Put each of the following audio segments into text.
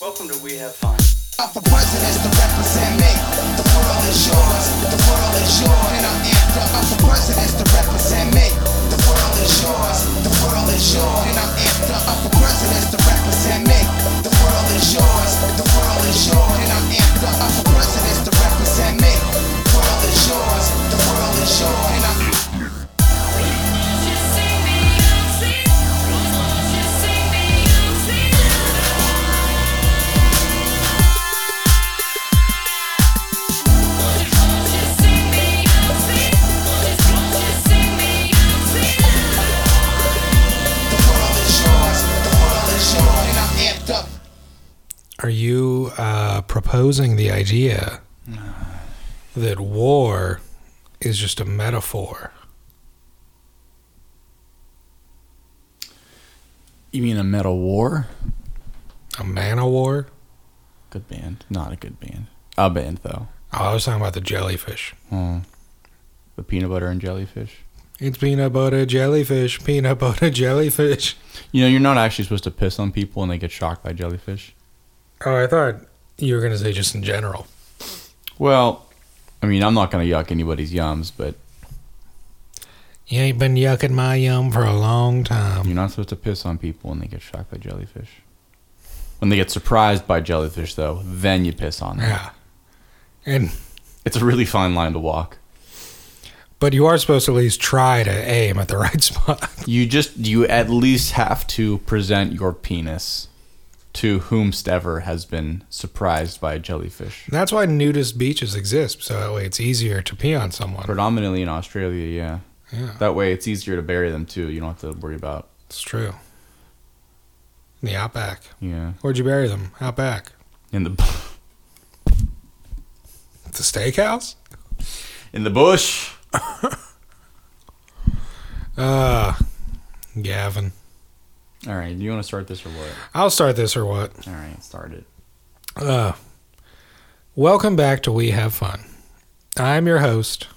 Welcome to We Have Fun. For presidents to represent me. The world is yours, the world is yours, and I'm amped up. For presidents to represent me. The world is yours, the world is yours, and I'm amped up. For presidents to represent me. The world is yours, the world is yours, and I'm amped. Up for presidents to represent me. The world is yours, the world is yours, and I'm Are you uh, proposing the idea that war is just a metaphor? You mean a metal war? A man of war? Good band. Not a good band. A band though. Oh, I was talking about the jellyfish. Oh. The peanut butter and jellyfish. It's peanut butter jellyfish, peanut butter jellyfish. You know, you're not actually supposed to piss on people and they get shocked by jellyfish. Oh, I thought you were going to say just in general. Well, I mean, I'm not gonna yuck anybody's yums, but You ain't been yucking my yum for a long time. you're not supposed to piss on people when they get shocked by jellyfish. When they get surprised by jellyfish, though, then you piss on them. Yeah. And It's a really fine line to walk. but you are supposed to at least try to aim at the right spot. You just you at least have to present your penis to whomstever has been surprised by a jellyfish. That's why nudist beaches exist, so that way it's easier to pee on someone. Predominantly in Australia, yeah. Yeah, That way it's easier to bury them too. You don't have to worry about it's true. In the outback. yeah. Where'd you bury them? Out back. In the the steakhouse? in the bush. Uh, Gavin. All right, do you want to start this or what? I'll start this or what? All right, start it. Uh, welcome back to We Have Fun. I'm your host,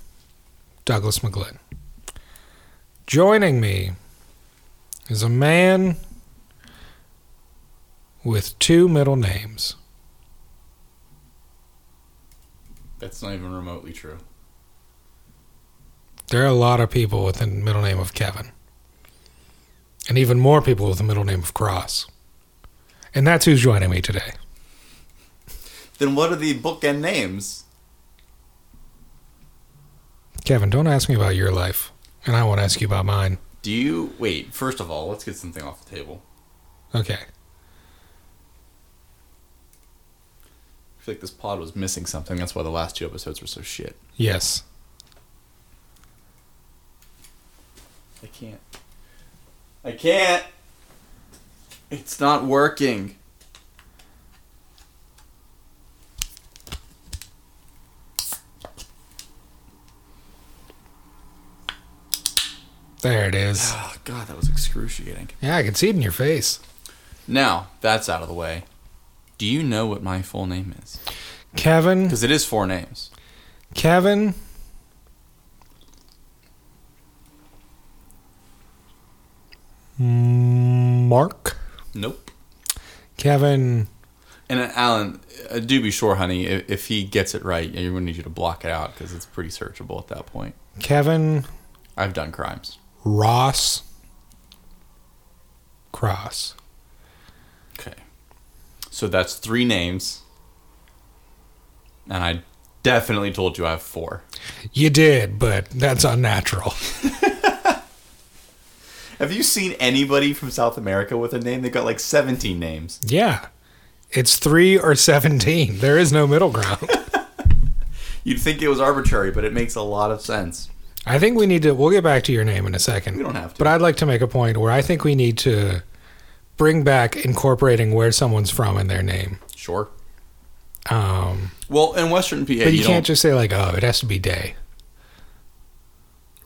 Douglas McGlynn. Joining me is a man with two middle names. That's not even remotely true. There are a lot of people with the middle name of Kevin. And even more people with the middle name of Cross. And that's who's joining me today. Then what are the bookend names? Kevin, don't ask me about your life. And I won't ask you about mine. Do you wait? First of all, let's get something off the table. Okay. I feel like this pod was missing something. That's why the last two episodes were so shit. Yes. I can't. I can't. It's not working. There it is. Oh god, that was excruciating. Yeah, I can see it in your face. Now, that's out of the way. Do you know what my full name is? Kevin. Because it is four names. Kevin. Mark. Nope. Kevin. And uh, Alan, uh, do be sure, honey, if, if he gets it right, you're going to need you to block it out because it's pretty searchable at that point. Kevin I've done crimes. Ross Cross. Okay. So that's three names. And I definitely told you I have four. You did, but that's unnatural. Have you seen anybody from South America with a name? They got like 17 names. Yeah. It's three or 17. There is no middle ground. You'd think it was arbitrary, but it makes a lot of sense. I think we need to. We'll get back to your name in a second. We don't have to. But I'd like to make a point where I think we need to bring back incorporating where someone's from in their name. Sure. Um, Well, in Western PA, but you, you, can't don't. just say like, "Oh, it has to be day,"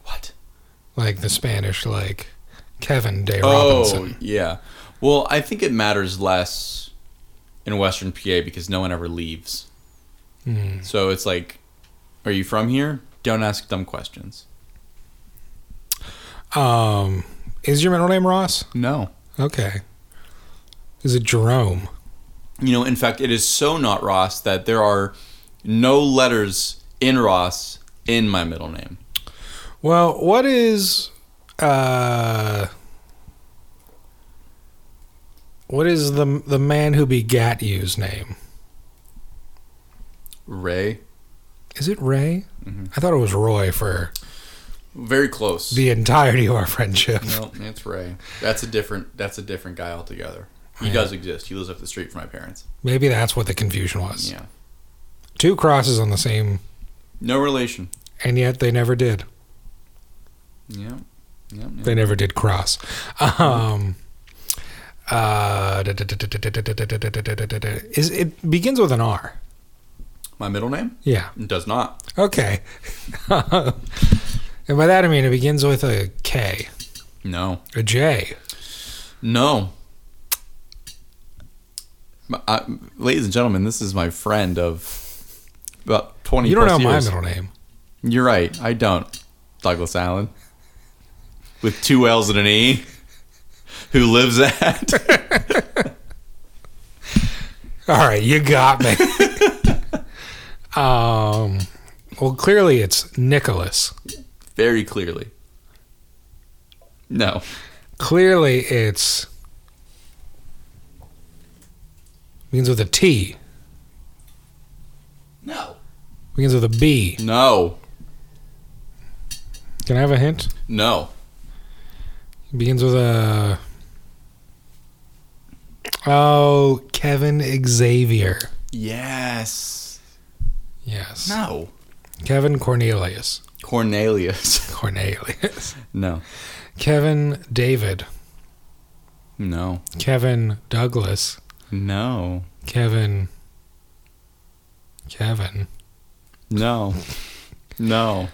What? like the Spanish, like Kevin Day Robinson. Oh, Robinson. yeah. Well, I think it matters less in Western PA because no one ever leaves. Hmm. So it's like, are you from here? Don't ask dumb questions. Um, is your middle name Ross? No. Okay. Is it Jerome? You know, in fact, it is so not Ross that there are no letters in Ross in my middle name. Well, what is uh what is the the man who begat you's name? Ray. Is it Ray? I thought it was Roy for Very close. the entirety of our friendship. no, it's Ray. That's a different. That's a different guy altogether. He Yeah. does exist. He lives up the street from my parents. Maybe that's what the confusion was. Yeah. Two crosses on the same, No relation. and yet they never did. Yeah. Yeah. They never did cross. Um, uh, is it begins with an R? My middle name Yeah. It does not. Okay. and by that I mean it begins with a K, No. a J. No. I, ladies and gentlemen, this is my friend of about twenty. You don't know plus my middle name. You're right. I don't. Douglas Allen. With two L's and an E. Who lives at? All right, you got me. um, well, clearly it's Nicholas. Very clearly. No. Clearly it's begins with a T. No. Begins with a B. No. Can I have a hint? No. Begins with a. Oh, Kevin Xavier. Yes. Yes. No. Kevin Cornelius. Cornelius. Cornelius. No. Kevin David. No. Kevin Douglas. No. Kevin. Kevin. No. No.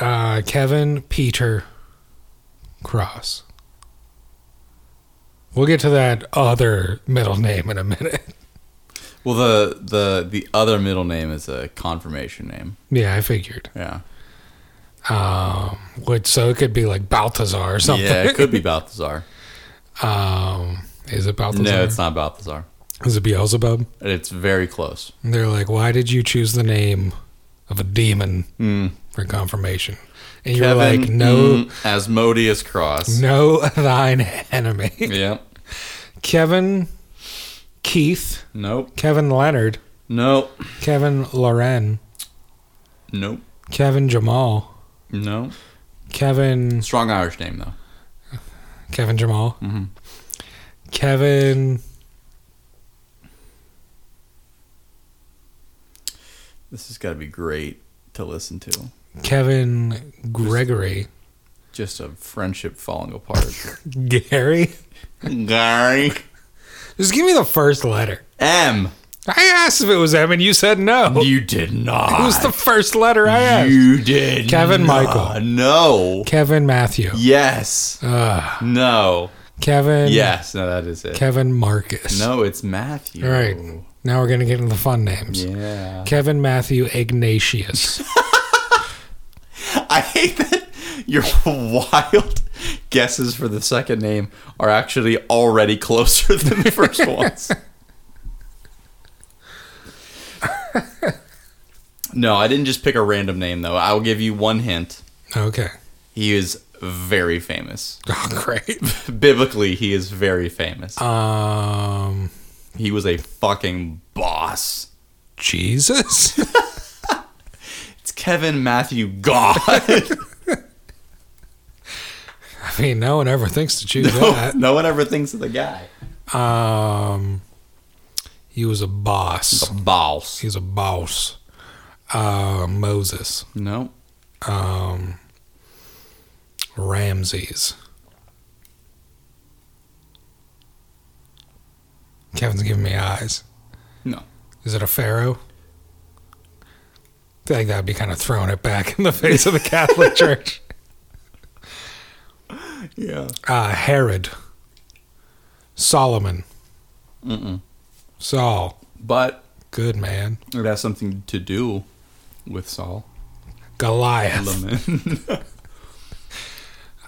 Uh, Kevin Peter Cross. We'll get to that other middle name in a minute. Well, the the the other middle name is a confirmation name. Yeah, I figured. Yeah. Um, which so it could be like Balthazar or something. Yeah, it could be Balthazar. Um, is it Balthazar? no, it's not Balthazar. Is it Beelzebub? It's very close. And they're like, why did you choose the name of a demon Mm. for confirmation? And you're like, no, mm, Asmodeus Cross. no, thine enemy. Yeah. Kevin, Keith, Nope. Kevin Leonard, Nope. Kevin Loren, Nope. Kevin Jamal, No. Kevin, Strong Irish name though. Kevin Jamal, Mhm. Kevin. This has got to be great to listen to. Kevin Gregory, Just a friendship falling apart. Gary. Gary. Just give me the first letter. M. I asked if it was M, and you said no. You did not. It was the first letter I asked. You did. Kevin not. Michael. No. Kevin Matthew. Yes. Ugh. No. Kevin. Yes. No, that is it. Kevin Marcus. No, it's Matthew. All right. Now we're gonna get into the fun names. Yeah. Kevin Matthew Ignatius. I hate that your wild guesses for the second name are actually already closer than the first ones. no, I didn't just pick a random name though. I'll give you one hint. okay. He is very famous. Oh, great. Biblically, he is very famous. Um, He was a fucking boss. Jesus. It's Kevin Matthew God. I mean, no one ever thinks to choose no, that. no one ever thinks of the guy. Um, he was a boss. A boss. He was a boss. Uh, Moses. No. Um, Ramses. Kevin's giving me eyes. No. Is it a pharaoh? I like that'd be kind of throwing it back in the face of the Catholic Church. Yeah. Uh, Herod. Solomon. Mm-mm. Saul. But Good man. it has something to do with Saul. Goliath.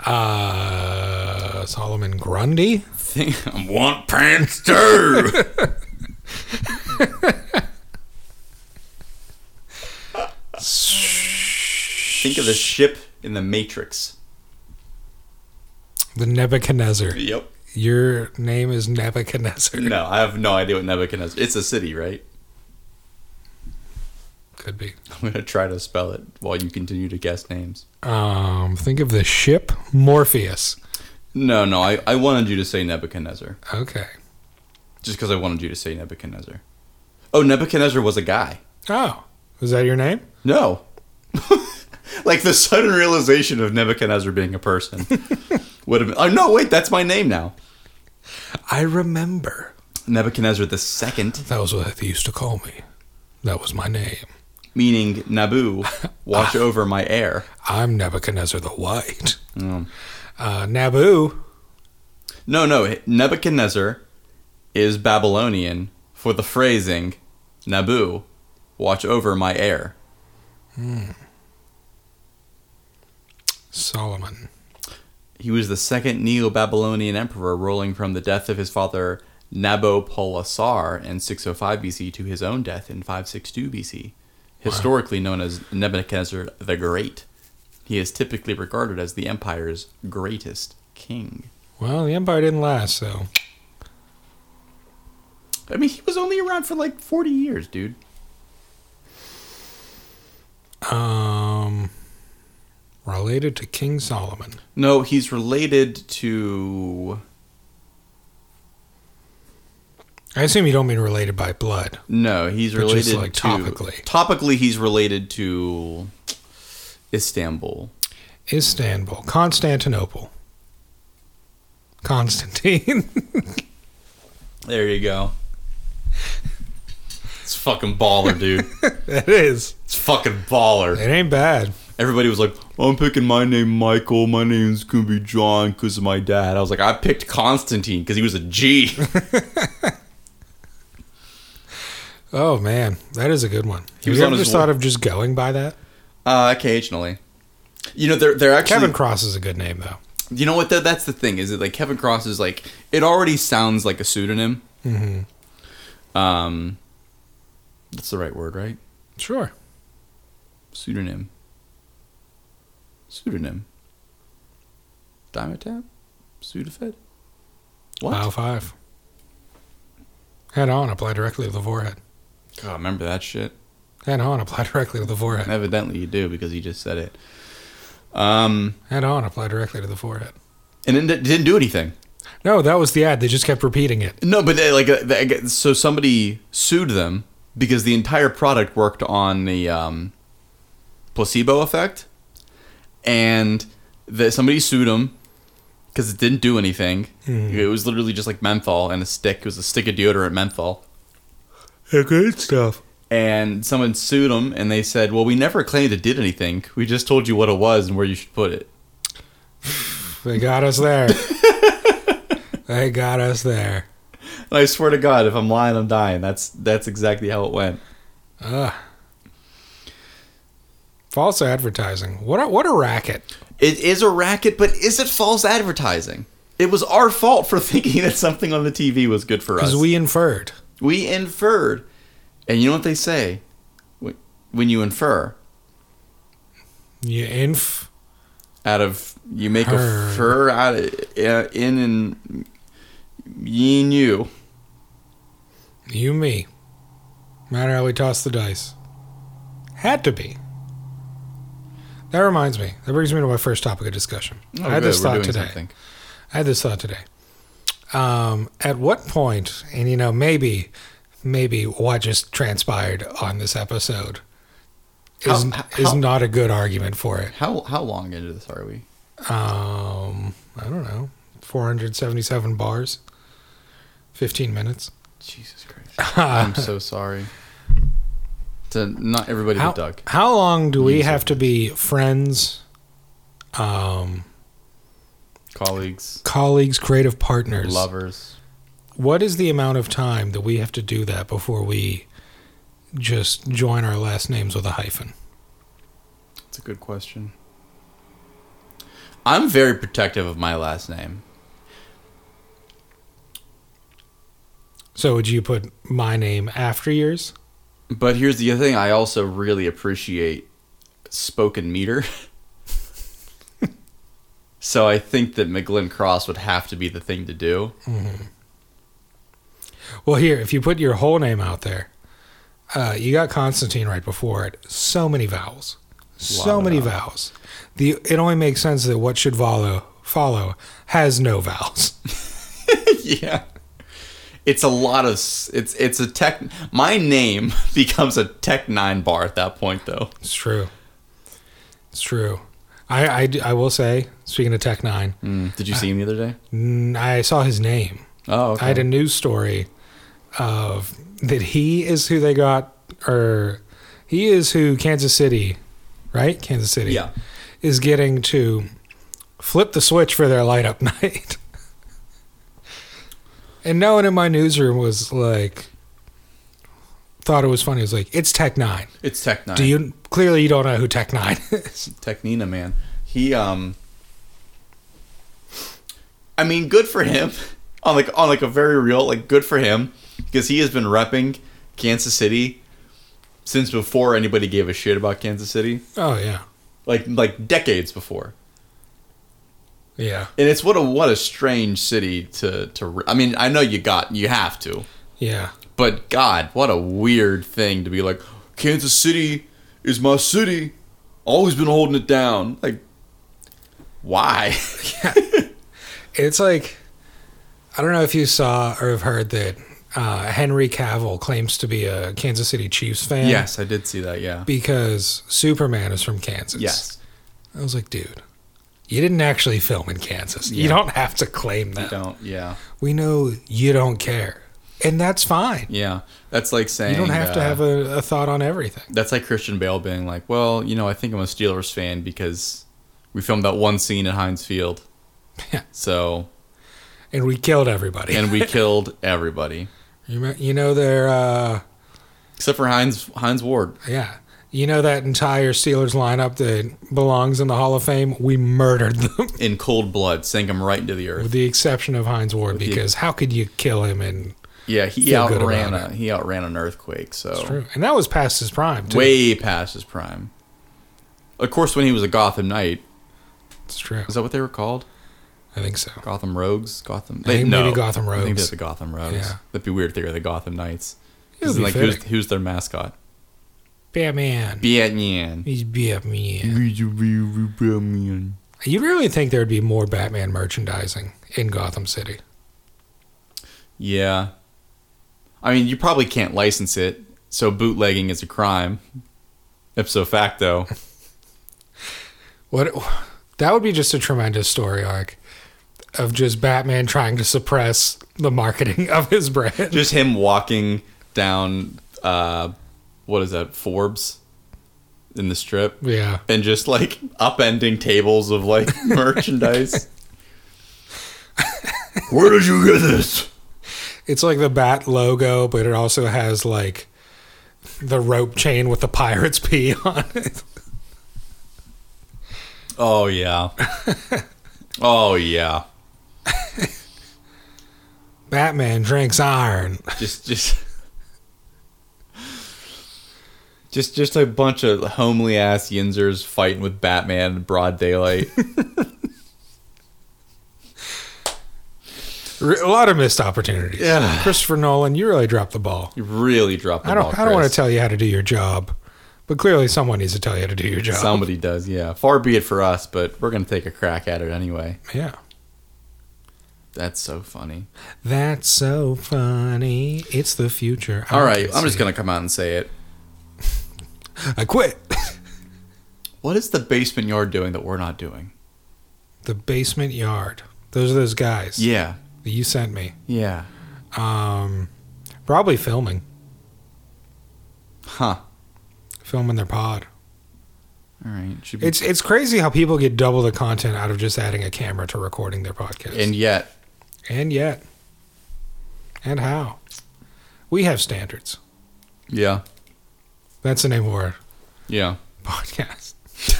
Uh, Solomon Grundy. Think, I want pants too. Think of the ship in the Matrix. The Nebuchadnezzar. Yep. Your name is Nebuchadnezzar. No, I have no idea what Nebuchadnezzar. It's a city, right? Could be. I'm gonna try to spell it while you continue to guess names. Um, think of the ship Morpheus. No, no, I, I wanted you to say Nebuchadnezzar. Okay. Just because I wanted you to say Nebuchadnezzar. Oh, Nebuchadnezzar was a guy. Oh, is that your name? No. like the sudden realization of Nebuchadnezzar being a person would have been. Oh, no, wait, that's my name now. I remember. Nebuchadnezzar the second, That was what they used to call me. That was my name. meaning Nabu, watch over my heir. I'm Nebuchadnezzar the White. Mm. Uh, Nabu. No, no, Nebuchadnezzar is Babylonian for the phrasing Nabu, watch over my heir. Solomon. He was the second Neo Babylonian emperor, ruling from the death of his father Nabopolassar in 605 BC to his own death in 562 BC. Historically known as Nebuchadnezzar the Great, he is typically regarded as the empire's greatest king. Well, the empire didn't last, so I mean, he was only around for like 40 years, dude. um, related to King Solomon. No, he's related to. I assume you don't mean related by blood. No, he's related like, to. topically. Topically, he's related to Istanbul. Istanbul, Constantinople, Constantine. There you go. It's fucking baller, dude. it is. It's fucking baller. It ain't bad. Everybody was like, I'm picking my name Michael. My name's gonna be John because of my dad. I was like, I picked Constantine because he was a G. Oh man, that is a good one. He Have you ever just thought of just going by that? Uh, occasionally. You know, they're they're actually. Kevin Cross is a good name though. You know what? That that's the thing. Is it like Kevin Cross is like it already sounds like a pseudonym. Mm-hmm. Um, that's the right word, right? Sure. Pseudonym. Pseudonym. Dimetap? Sudafed? What? Wow five. Head on, apply directly to the forehead. God, remember that shit? Head on, apply directly to the forehead. Evidently you do because you just said it. Um, Head on, apply directly to the forehead. and it didn't do anything. No, that was the ad. They just kept repeating it. No, but they, like, uh, they, so somebody sued them because the entire product worked on the um, placebo effect, and the, somebody sued them because it didn't do anything. It was literally just like menthol and a stick. It was a stick of deodorant menthol. Yeah, good stuff. And someone sued them, and they said, "Well, we never claimed it did anything. We just told you what it was and where you should put it." They got us there. they got us there. And I swear to God, if I'm lying, I'm dying. That's that's exactly how it went. Ugh. False advertising. What a, what a racket. It is a racket, but is it false advertising? It was our fault for thinking that something on the TV was good for us. Because we inferred. we inferred, and you know what they say when you infer You inf. out of you make Heard. a fur out of uh, in and ye and you. You, me. Matter how we toss the dice. Had to be. That reminds me. That brings me to my first topic of discussion. Oh, I had good, this thought today. something. I had this thought today. Um, at what point, and you know, maybe, maybe what just transpired on this episode is How- is not a good argument for it. How how long into this are we? Um, I don't know, four hundred seventy-seven bars, fifteen minutes. Jesus Christ! I'm so sorry. To not everybody How, but Doug. how long do we have to be friends, um, colleagues, colleagues, creative partners? lovers. What is the amount of time that we have to do that before we just join our last names with a hyphen? That's a good question. I'm very protective of my last name. So would you put my name after yours? But here's the other thing I also really appreciate spoken meter. so I think that McGlynn Cross would have to be the thing to do. Mm-hmm. Well, here, if you put your whole name out there, uh, you got Constantine right before it. So many vowels, so many vowels. The it only makes sense that what should follow follow has no vowels. yeah. It's a lot of it's it's a tech. My name becomes a Tech N9ne bar at that point, though. It's true. It's true. I, I, I will say, speaking of Tech N9ne, Did you see him the other day? mm, I saw his name. Oh, okay. I had a news story of that he is who they got, or he is who Kansas City, right? Kansas City, Yeah. is getting to flip the switch for their light up night. and no one in my newsroom was like, thought it was funny. It was like, it's Tech N9ne. It's Tech N9ne. Do you clearly you don't know who Tech N9ne is? Technina, man. He um I mean, good for him. On like on like a very real like good for him because he has been repping Kansas City since before anybody gave a shit about Kansas City. oh yeah, Like like decades before. yeah, And it's what a what a strange city to to I mean, I know you got you have to. yeah. But God, what a weird thing to be like, Kansas City is my city. Always been holding it down. Like, why? yeah. It's like I don't know if you saw or have heard that uh, Henry Cavill claims to be a Kansas City Chiefs fan. yes, I did see that. Yeah. because Superman is from Kansas. Yes. I was like, dude, you didn't actually film in Kansas. You don't have to claim that. Don't. Yeah. We know you don't care, and that's fine. Yeah. That's like saying You don't have to uh, have a, a thought on everything. That's like Christian Bale being like, well, you know, I think I'm a Steelers fan because we filmed that one scene at Heinz Field. Yeah. So, And we killed everybody. and we killed everybody you, you know they're uh, except for Hines Hines Ward. yeah. You know that entire Steelers lineup that belongs in the Hall of Fame? We murdered them. in cold blood, sank them right into the earth. with the exception of Hines Ward, because how could you kill him? And Yeah, he outran a he outran an earthquake. So it's true, and that was past his prime. Too. way past his prime. Of course, when he was a Gotham Knight, it's true. is that what they were called? I think so. Gotham Rogues, Gotham. I think maybe Gotham I think Rogues. they're the Gotham Rogues. Yeah. That'd be weird if they were the Gotham Knights. It would 'Cause be like who's, fitting. who's their mascot? Batman. Batman. He's Batman. You really think there would be more Batman merchandising in Gotham City? Yeah. I mean, you probably can't license it, so bootlegging is a crime. Ipso facto. What? That would be just a tremendous story arc of just Batman trying to suppress the marketing of his brand. Just him walking down, uh, what is that, Forbes in the strip? yeah. and just like upending tables of like merchandise. Where did you get this? It's like the Bat logo, but it also has like the rope chain with the pirate's P on it. Oh yeah. oh yeah. Batman drinks iron. Just just just just a bunch of homely ass yinzers fighting with Batman in broad daylight. A lot of missed opportunities. Yeah. Christopher Nolan, you really dropped the ball. You really dropped the I ball. don't. I don't want to tell you how to do your job, but clearly someone needs to tell you how to do your job. Somebody does, yeah. Far be it for us, but we're gonna take a crack at it anyway. Yeah. That's so funny. That's so funny. It's the future. I All right, I'm just gonna come out and say it. I quit. What is the basement yard doing that we're not doing? the basement yard. Those are those guys Yeah, that you sent me. yeah. Um, probably filming, Huh. filming their pod. All right. Be. It's it's crazy how people get double the content out of just adding a camera to recording their podcast. and yet, and yet, and how we have standards. yeah, That's the name of our yeah. podcast.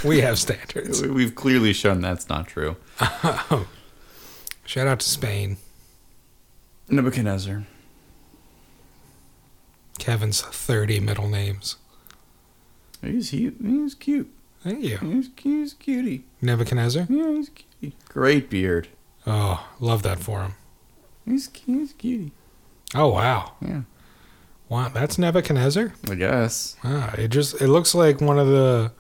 We have standards. We- We've clearly shown that's not true. Shout out to Spain. Nebuchadnezzar. Kevin's 30 middle names. He's cute. He's cute. Thank you. He's, cute he's cutie. Nebuchadnezzar? Yeah, he's cutie. Great beard. Oh, love that for him. He's he's cutie. Oh, wow. Yeah, Wow, that's Nebuchadnezzar? I guess. Ah, it just it looks like one of the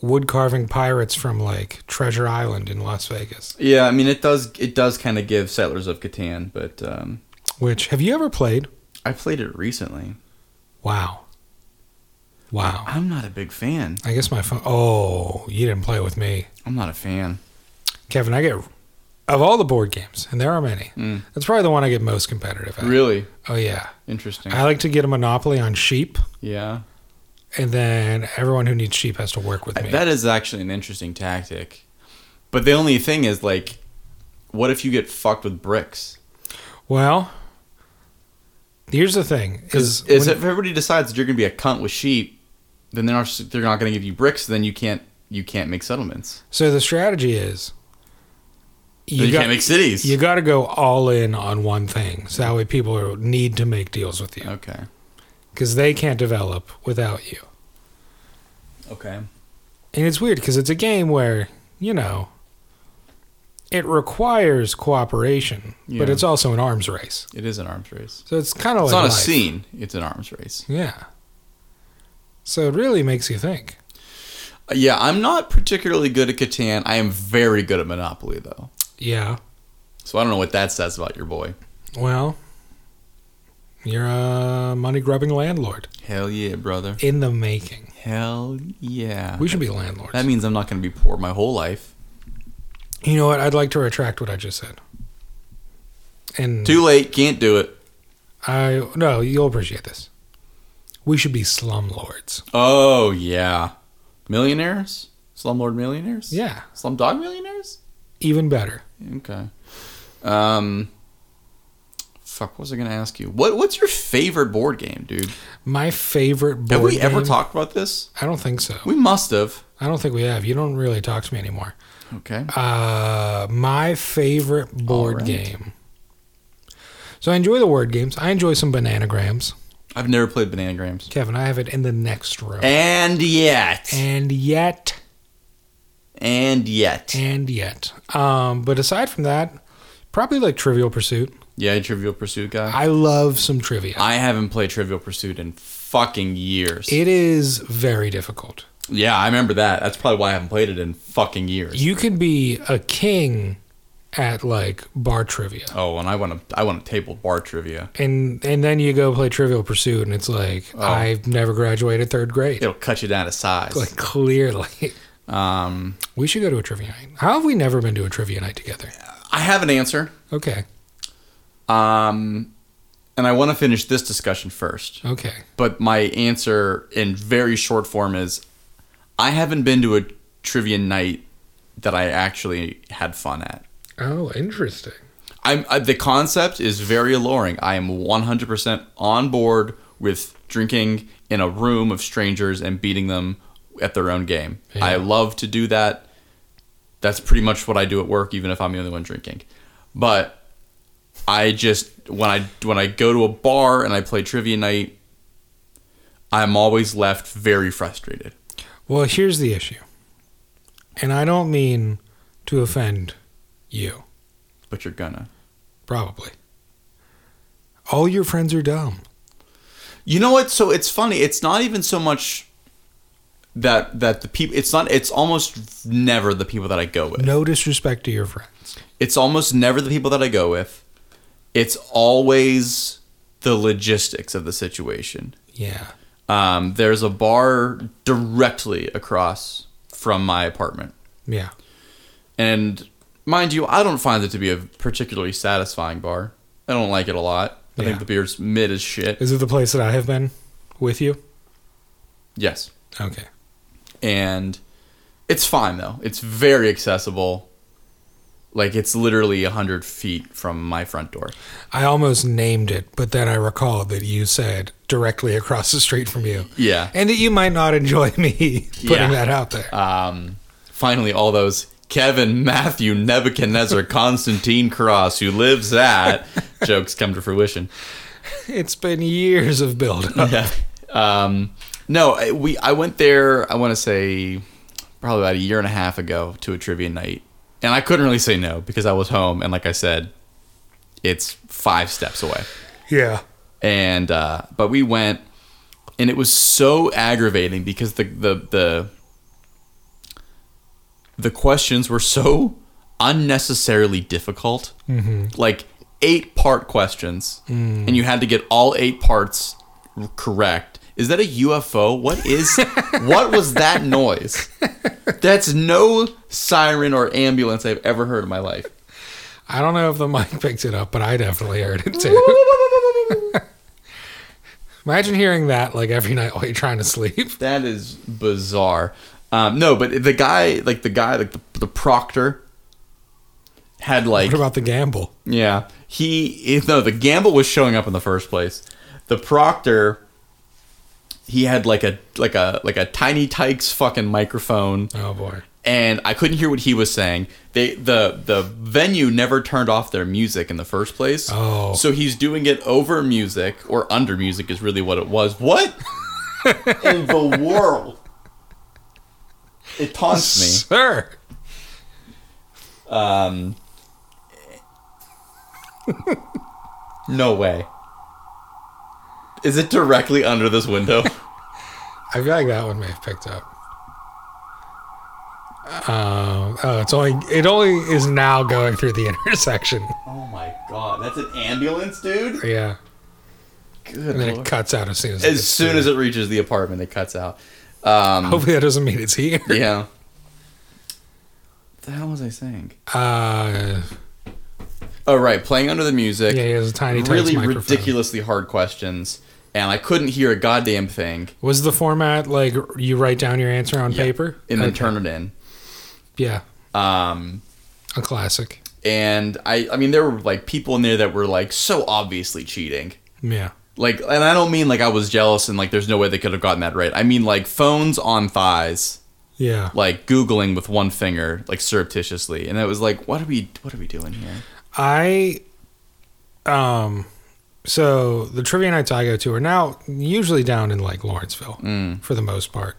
wood carving pirates from like Treasure Island in Las Vegas. Yeah, I mean it does it does kind of give Settlers of Catan, but um, Which have you ever played? I played it recently. Wow. Wow. I'm not a big fan. I guess my phone. Oh, you didn't play with me, I'm not a fan. Kevin. I get of all the board games, and there are many. Mm. That's probably the one I get most competitive at. Really Oh yeah. interesting. I like to get a monopoly on sheep, yeah, and then everyone who needs sheep has to work with me. that is actually an interesting tactic. But the only thing is, like, what if you get fucked with bricks? well, here's the thing: is Because if everybody decides that you're going to be a cunt with sheep, then they're not they're not going to give you bricks. Then you can't you can't make settlements. so the strategy is Then you, got- can't make cities. You got to go all in on one thing, so that way people need to make deals with you okay. because they can't develop without you. Okay. And it's weird because it's a game where you know it requires cooperation, but it's also an arms race. It is an arms race. So it's kind of It's like not a scene. It's an arms race. Yeah. So it really makes you think. Uh, Yeah, I'm not particularly good at Catan. I am very good at Monopoly, though. Yeah. So I don't know what that says about your boy. Well, you're a money grubbing landlord Hell yeah, brother. in the making. Hell yeah. We should be landlords. That means I'm not going to be poor my whole life. You know what? I'd like to retract what I just said. And Too late. Can't do it. I no, you'll appreciate this. We should be slumlords. Oh yeah. Millionaires? Slumlord millionaires? Yeah, Slumdog millionaires? even better. Okay. Um. Fuck. What was I gonna ask you? What What's your favorite board game, dude? My favorite board game. Have we ever talked about this? I don't think so. We must have. I don't think we have. You don't really talk to me anymore. Okay. Uh, my favorite board right. game. So I enjoy the word games. I enjoy some bananagrams. I've never played Bananagrams. Kevin, I have it in the next room. And yet. And yet, And yet. and yet. Um, but aside from that, probably like Trivial Pursuit. Yeah, Trivial Pursuit guy. I love some trivia. I haven't played Trivial Pursuit in fucking years. It is very difficult. yeah, I remember that. That's probably why I haven't played it in fucking years. You can be a king at like bar trivia. oh, and I want to. I want to table bar trivia. And and then you go play Trivial Pursuit and it's like Oh. I've never graduated third grade. It'll cut you down to size. Like clearly. Um, We should go to a trivia night. How have we never been to a trivia night together? I have an answer. Okay. Um, and I want to finish this discussion first. Okay. But my answer in very short form is I haven't been to a trivia night that I actually had fun at. Oh, interesting. I'm I, the concept is very alluring. I am 100% on board with drinking in a room of strangers and beating them at their own game. Yeah. I love to do that. That's pretty much what I do at work even if I'm the only one drinking. But I just when I when I go to a bar and I play trivia night I'm always left very frustrated. Well, here's the issue. And I don't mean to offend you, But you're gonna. probably. All your friends are dumb. You know what? So it's funny. It's not even so much that that the people. It's not. It's almost never the people that I go with. No disrespect to your friends. It's almost never the people that I go with. It's always the logistics of the situation. Yeah. Um, there's a bar directly across from my apartment, Yeah. and mind you, I don't find it to be a particularly satisfying bar. I don't like it a lot. I Yeah. think the beer's mid as shit. Is it the place that I have been with you? Yes. Okay. And it's fine though. It's very accessible. Like it's literally a hundred feet from my front door. I almost named it, but then I recalled that you said directly across the street from you. Yeah. And that you might not enjoy me putting Yeah. that out there. Um, finally, all those Kevin, Matthew, Nebuchadnezzar, Constantine Cross, who lives at jokes come to fruition. It's been years of build up. yeah. Um, no, I- we I went there. I want to say probably about a year and a half ago to a trivia night, and I couldn't really say no because I was home, and like I said, it's five steps away. Yeah. And uh, but we went, and it was so aggravating because the the the the questions were so unnecessarily difficult. Like eight part questions, and you had to get all eight parts correct. Is that a UFO? What is? what was that noise? That's no siren or ambulance I've ever heard in my life. I don't know if the mic picked it up, but I definitely heard it too. Imagine hearing that like every night while you're trying to sleep. That is bizarre. Um, no, but the guy, like the guy, like the, the proctor, had like What about the gamble? yeah. He no, the gamble was showing up in the first place. The proctor, he had like a like a like a tiny tykes fucking microphone, Oh boy. and I couldn't hear what he was saying. They the the venue never turned off their music in the first place. Oh. so he's doing it over music or under music is really what it was. What in the world? It taunts me. Sir. Um, no way. Is it directly under this window? I feel like that one may have picked up. Um, oh, it's only it only is now going through the intersection. oh my god, that's an ambulance, dude. Yeah, Good. and then it cuts out as soon as it As soon as it reaches the apartment, it cuts out. Um, Hopefully that doesn't mean it's here. yeah. What the hell was I saying? Uh, Oh right, playing under the music. yeah, he has a tiny, tiny really microphone. ridiculously hard questions, and I couldn't hear a goddamn thing. Was the format like you write down your answer on Yeah. paper and then Okay. turn it in. Yeah, Um, a classic. and I, I mean, there were like people in there that were like so obviously cheating. Yeah, Like, and I don't mean like I was jealous and like there's no way they could have gotten that right. I mean like phones on thighs, yeah. like googling with one finger, like surreptitiously, and it was like, what are we, what are we doing here? I, um, so the trivia nights I go to are now usually down in like Lawrenceville Mm. for the most part,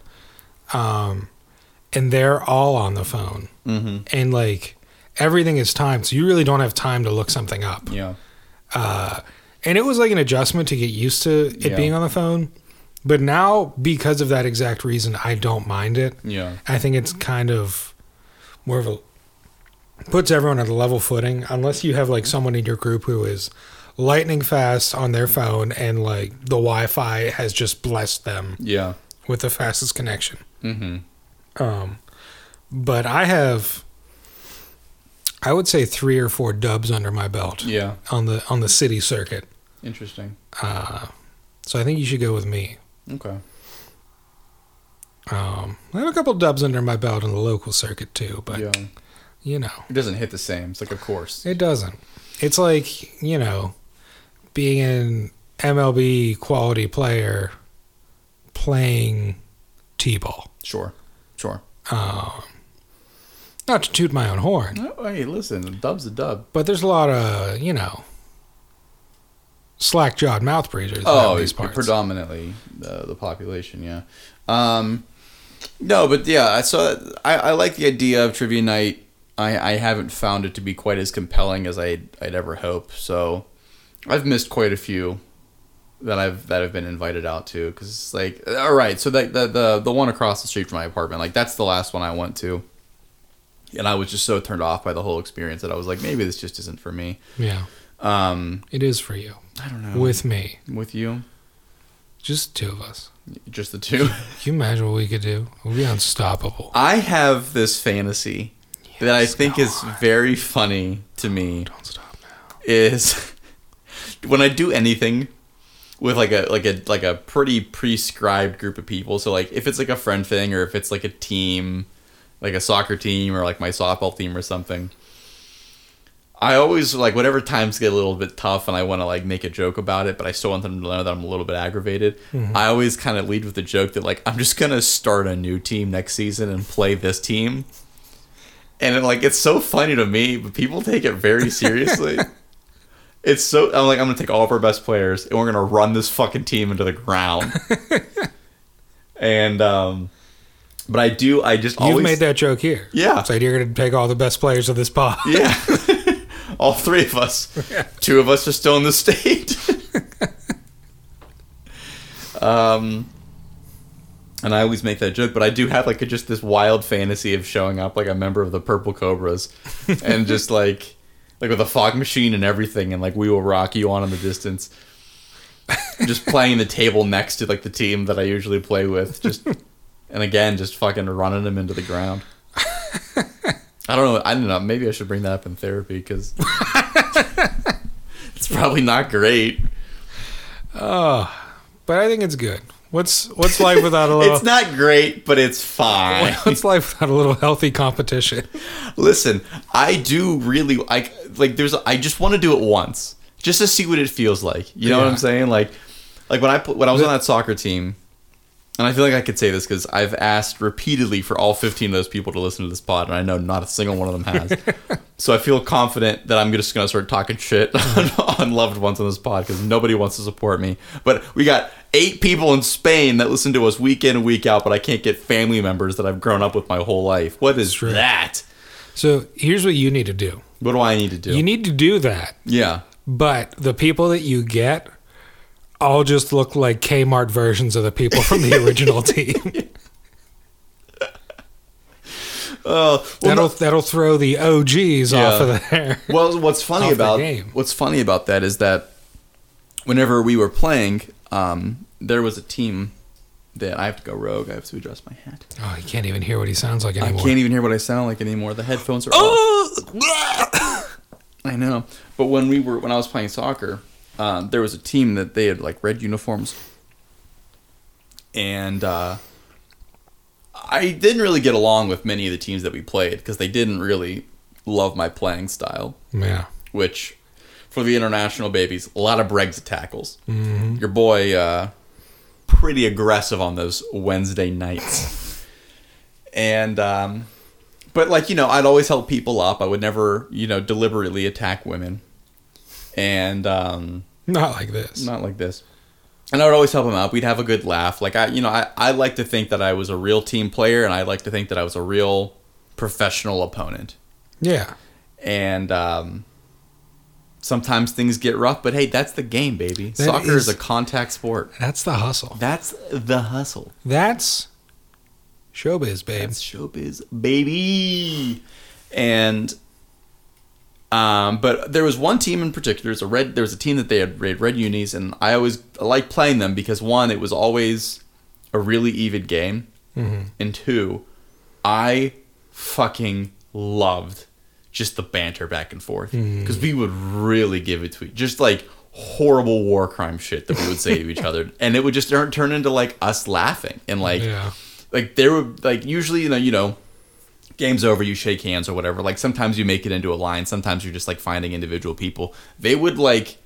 um, and they're all on the phone, Mm-hmm. and like everything is timed, so you really don't have time to look something up. Yeah. Uh, and it was like an adjustment to get used to it Yeah. being on the phone, but now because of that exact reason, I don't mind it. Yeah. I think it's kind of more of a puts everyone on a level footing unless you have like someone in your group who is lightning fast on their phone and like the Wi-Fi has just blessed them Yeah. with the fastest connection. Mm-hmm. Um, but I have, I would say three or four dubs under my belt Yeah. on the on the city circuit. Interesting. Uh, so I think you should go with me. Okay. Um, I have a couple dubs under my belt on the local circuit too, but yeah. You know. It doesn't hit the same. It's like a course. It doesn't. It's like, you know, being an MLB quality player playing T ball. Sure. Sure. Um, not to toot my own horn, Oh, hey, listen, a dub's a dub. but there's a lot of, you know, slack jawed mouth breathers Oh, these parts. predominantly the the population. Yeah. Um, no, but yeah, I saw. I, I like the idea of trivia night. I, I haven't found it to be quite as compelling as I'd, I'd ever hope. So, I've missed quite a few that I've that have been invited out to because it's like all right. So that the, the the one across the street from my apartment, like that's the last one I went to, and I was just so turned off by the whole experience that I was like, maybe this just isn't for me. yeah, Um, it is for you. I don't know With me. with you, Just two of us. just the two. Can you imagine what we could do? We'd be unstoppable. I have this fantasy that I think is very funny to me Don't stop now. is when I do anything with like a like a like a pretty prescribed group of people. So like if it's like a friend thing or if it's like a team, like a soccer team or like my softball team or something. I always like whatever times get a little bit tough and I want to like make a joke about it, but I still want them to know that I'm a little bit aggravated. Mm-hmm. I always kind of lead with the joke that like I'm just gonna start a new team next season and play this team, and it, like it's so funny to me, but people take it very seriously. It's so I'm like I'm gonna take all of our best players and we're gonna run this fucking team into the ground. and um, but I do I just You've always made that joke here. Yeah. So you're going to take all the best players of this pod. yeah. all three of us. Two of us are still in the state. um. And I always make that joke, but I do have like a, just this wild fantasy of showing up like a member of the Purple Cobras, and just like like with a fog machine and everything, and like we will rock you on in the distance. just playing the table next to like the team that I usually play with, just and again just fucking running them into the ground. I don't know. I don't know. Maybe I should bring that up in therapy because it's probably not great. Oh, But I think it's good. What's what's life without a little It's not great, but it's fine. What's life without a little healthy competition? Listen, I do really like like there's I just want to do it once just to see what it feels like. You know what I'm saying? Like like when I when I was on that soccer team, and I feel like I could say this because I've asked repeatedly for all 15 of those people to listen to this pod, and I know not a single one of them has. so I feel confident that I'm just gonna start talking shit on, on loved ones on this pod because nobody wants to support me. But we got eight people in Spain that listen to us week in and week out, but I can't get family members that I've grown up with my whole life. What is True. that? So here's what you need to do. What do I need to do? You need to do that, yeah. but the people that you get all just look like Kmart versions of the people from the original team. Uh, well, that'll that'll throw the OGs off of there. well, what's funny about game. what's funny about that is that whenever we were playing, um, there was a team that I have to go rogue. I have to adjust my hat. Oh, you can't even hear what he sounds like anymore. I can't even hear what I sound like anymore. The headphones are off. Oh! I know. But when we were when I was playing soccer, um, there was a team that they had like red uniforms, and uh, I didn't really get along with many of the teams that we played because they didn't really love my playing style. yeah. Which, for the international babies, a lot of Brexit tackles. Your boy, uh, pretty aggressive on those Wednesday nights, and um, but like you know, I'd always help people up. I would never, you know, deliberately attack women, and um, Not like this. not like this. And I would always help him out. We'd have a good laugh. Like I, you know, I, I like to think that I was a real team player, and I like to think that I was a real professional opponent. Yeah. And um, sometimes things get rough, but hey, that's the game, baby. That Soccer is, is- a contact sport. That's the hustle. That's the hustle. That's showbiz, babe. That's showbiz, baby. And um, but there was one team in particular. There's a red. There was a team that they had red, red unis, and I always liked playing them because one, it was always a really even game, and two, I fucking loved just the banter back and forth because we would really give it to each just like horrible war crime shit that we would say to each other, and it would just turn, turn into like us laughing and like Yeah. like there would like usually you know you know game's over you shake hands or whatever. Like sometimes you make it into a line. Sometimes you're just like finding individual people. They would like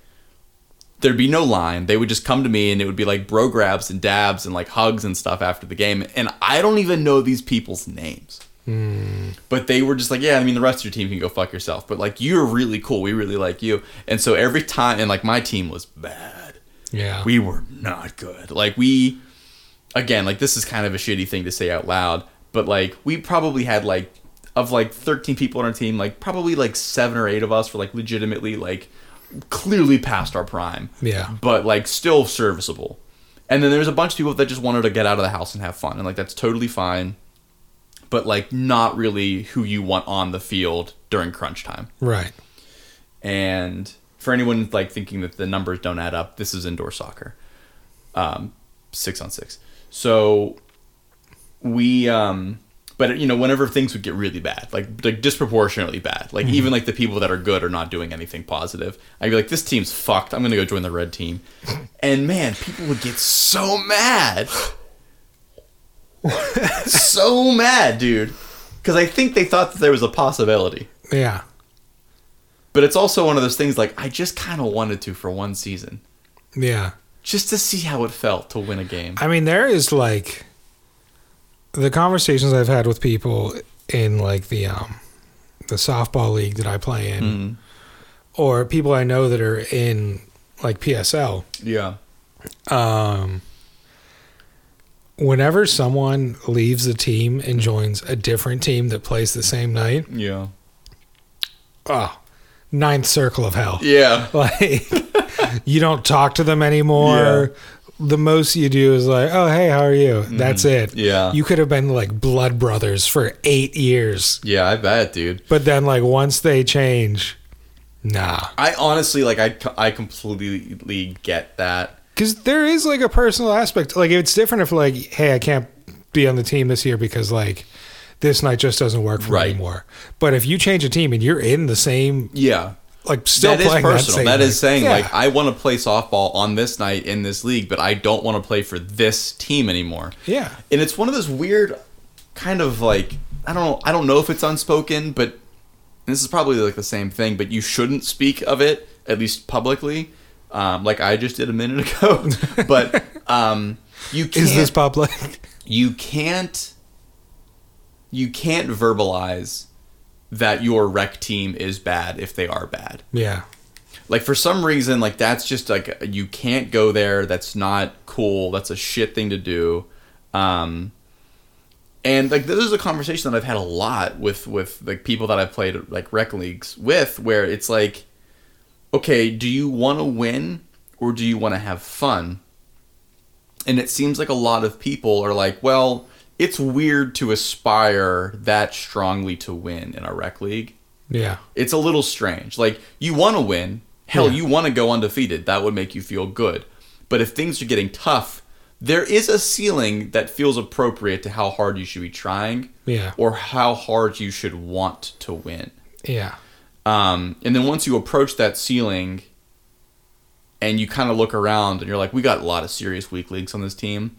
there'd be no line. They would just come to me and it would be like bro grabs and dabs and like hugs and stuff after the game. And i don't even know these people's names. Hmm. But they were just like yeah i mean the rest of your team can go fuck yourself but like you're really cool. We really like you. And so every time and like my team was bad. Yeah. we were not good. Like we again, like this is kind of a shitty thing to say out loud, but like we probably had like of like 13 people on our team, like probably like 7 or 8 of us were like legitimately like clearly past our prime. Yeah. But like still serviceable. And then there's a bunch of people that just wanted to get out of the house and have fun and like that's totally fine. But like not really who you want on the field during crunch time. right. And for anyone like thinking that the numbers don't add up, this is indoor soccer, um, six on six. So we, um, but you know, whenever things would get really bad, like like disproportionately bad, like even like the people that are good are not doing anything positive. I'd be like, this team's fucked. I'm gonna go join the red team, and man, people would get so mad, so mad, dude, because I think they thought that there was a possibility. Yeah. But it's also one of those things like I just kind of wanted to for one season, Yeah. just to see how it felt to win a game. I mean, there is like the conversations I've had with people in like the um the softball league that I play in, or people I know that are in like PSL. Yeah. Um, whenever someone leaves a team and joins a different team that plays the same night, Yeah. oh, ninth circle of hell. Yeah. Like you don't talk to them anymore. The most you do is like, "Oh, hey, how are you?" That's it. Mm-hmm. Yeah. You could have been like blood brothers for 8 years. Yeah, I bet, dude. But then like once they change, nah. I honestly like I I completely get that. Cuz there is like a personal aspect. Like it's different if like, "Hey, I can't be on the team this year because like this night just doesn't work for Right. me anymore." But if you change a team and you're in the same Yeah. Like still that is playing personal. same that night. is saying Yeah. like I want to play softball on this night in this league, but I don't want to play for this team anymore. Yeah. And it's one of those weird kind of like I don't know I don't know if it's unspoken, but this is probably like the same thing, but you shouldn't speak of it at least publicly. Um, like I just did a minute ago, but um, you can't. Is this public? you can't you can't verbalize that your rec team is bad if they are bad. yeah. Like for some reason, like that's just like you can't go there. That's not cool. That's a shit thing to do. Um, and like this is a conversation that I've had a lot with with like people that I've played like rec leagues with, where it's like, okay, do you want to win or do you want to have fun? And it seems like a lot of people are like, well, it's weird to aspire that strongly to win in a rec league Yeah. it's a little strange. Like you want to win, hell, Yeah. you want to go undefeated. That would make you feel good. But if things are getting tough, there is a ceiling that feels appropriate to how hard you should be trying, Yeah. or how hard you should want to win. Yeah. Um, and then once you approach that ceiling, and you kind of look around, and you're like, we got a lot of serious weak leagues on this team.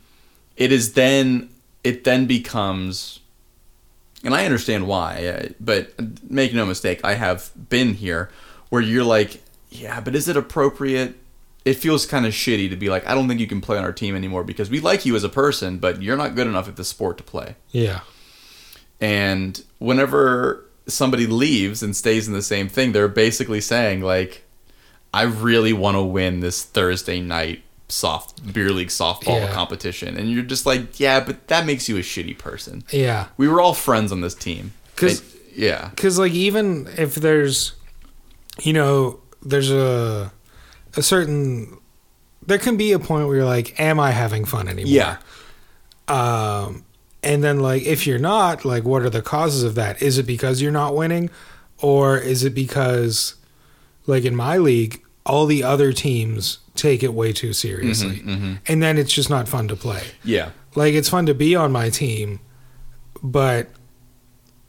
It is then it then becomes and I understand why, uh, but make no mistake, I have been here where you're like, yeah, but is it appropriate? It feels kind of shitty to be like, I don't think you can play on our team anymore because we like you as a person, but you're not good enough at the sport to play. Yeah. And whenever somebody leaves and stays in the same thing, they're basically saying like, I really want to win this Thursday night soft beer league softball Yeah. competition, and you're just like, yeah, but that makes you a shitty person. Yeah. We were all friends on this team because yeah, Because like even if there's, you know, there's a a certain there can be a point where you're like, am I having fun anymore? yeah, Um, and then like if you're not, like, what are the causes of that? Is it because you're not winning, or is it because, like in my league, all the other teams take it way too seriously, and then it's just not fun to play. yeah, like it's fun to be on my team but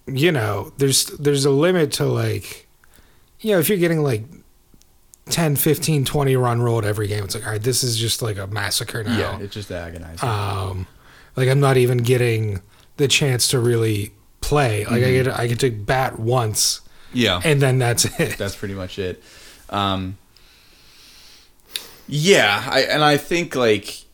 you know there's there's a limit to like you know if you're getting like 10 15 20 run rolled every game it's like all right this is just like a massacre now yeah. It's just agonizing. um like i'm not even getting the chance to really play like i get i get to bat once yeah, and then that's it that's pretty much it. Um, yeah, I and I think like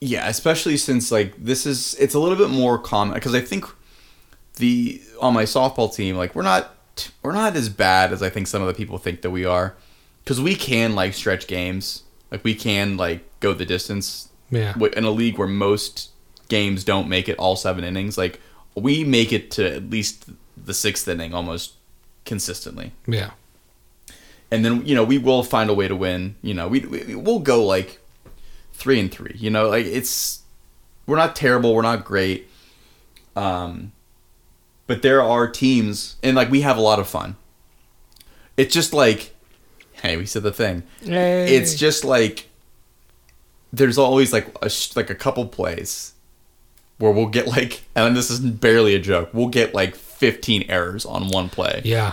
yeah, especially since like this is it's a little bit more common because I think the on my softball team like we're not we're not as bad as I think some of the people think that we are because we can like stretch games. Like we can like go the distance yeah. in a league where most games don't make it all seven innings, like we make it to at least the sixth inning almost consistently. yeah And then you know we will find a way to win. You know we, we we'll go like three and three. You know like it's we're not terrible. We're not great. Um, but there are teams and like we have a lot of fun. It's just like, hey, we said the thing it's just like there's always like a like a couple plays where we'll get like and this is barely a joke we'll get like 15 errors on one play. Yeah.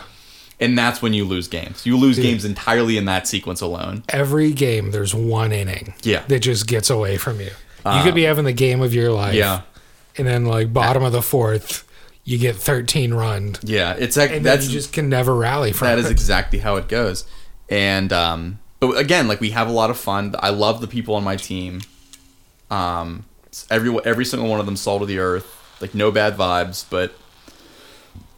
And that's when you lose games. You lose Dude. games entirely in that sequence alone. Every game there's one inning Yeah. that just gets away from you. You could be having the game of your life. yeah. And then like bottom of the fourth, you get 13 run, yeah it's like that's you just can never rally from that it. is exactly how it goes. And um but again like we have a lot of fun. I love the people on my team. Um every every single one of them salt of the earth. Like no bad vibes but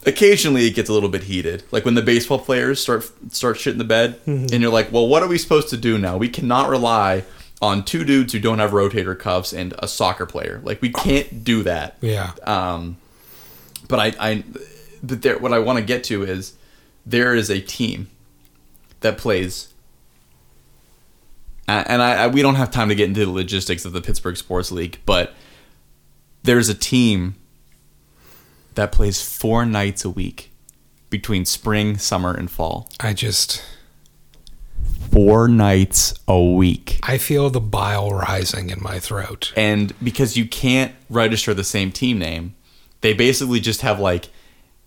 occasionally it gets a little bit heated. Like when the baseball players start start shit in the bed, and you're like, well, what are we supposed to do now? We cannot rely on two dudes who don't have rotator cuffs and a soccer player. Like we can't do that. Yeah. Um, but I, I, but there, what I want to get to is there is a team that plays, and I, I we don't have time to get into the logistics of the Pittsburgh Sports League, but there's a team that plays four nights a week between spring, summer, and fall. I just Four nights a week. I feel the bile rising in my throat. and because you can't register the same team name, they basically just have like,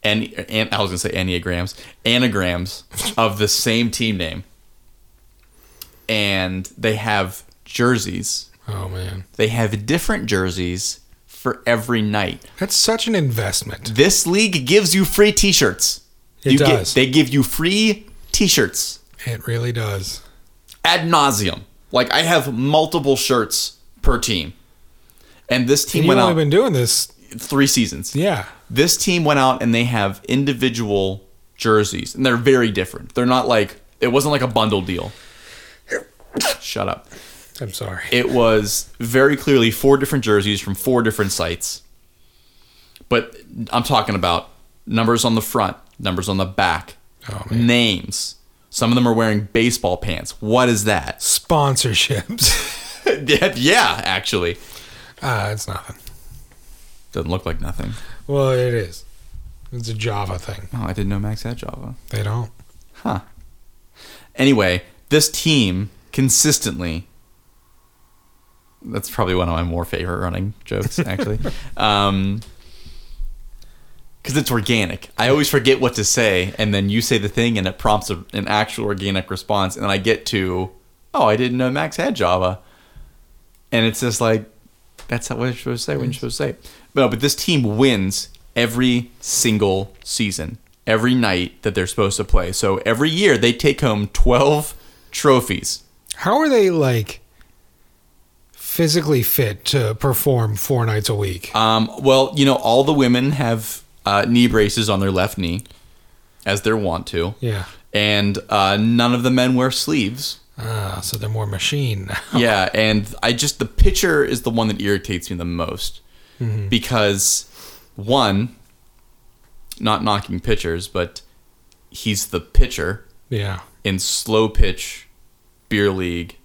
and an, I was gonna say enneagrams, anagrams of the same team name, and they have jerseys. Oh man. They have different jerseys for every night. That's such an investment. This league gives you free T-shirts. It you get- does. they give you free T-shirts It really does. ad nauseum. Like I have multiple shirts per team, and this And team you've went only out been doing this. three seasons. Yeah. This team went out and they have individual jerseys, and they're very different. They're not like it wasn't like a bundle deal. Shut up. I'm sorry. It was very clearly four different jerseys from four different sites. But I'm talking about numbers on the front, numbers on the back, Oh, names. Some of them are wearing baseball pants. What is that? Sponsorships. yeah, actually. Ah, it's nothing. Doesn't look like nothing. Well, it is. It's a Java thing. Oh, I didn't know Max had Java. They don't. Huh. Anyway, this team consistently. That's probably one of my more favorite running jokes, actually. um, because it's organic. I always forget what to say, and then you say the thing, and it prompts a, an actual organic response, and then I get to, oh, I didn't know Max had Java, and it's just like, that's not what you're supposed to say. When you're supposed to say, it. no, but this team wins every single season, every night that they're supposed to play. So every year they take home twelve trophies. How are they like physically fit to perform four nights a week? Um, well, you know, all the women have uh, knee braces on their left knee, as they're wont to, Yeah. and uh, none of the men wear sleeves. Ah, so they're more machine now. yeah, and I just the pitcher is the one that irritates me the most because one, not knocking pitchers, but he's the pitcher Yeah. in slow pitch beer league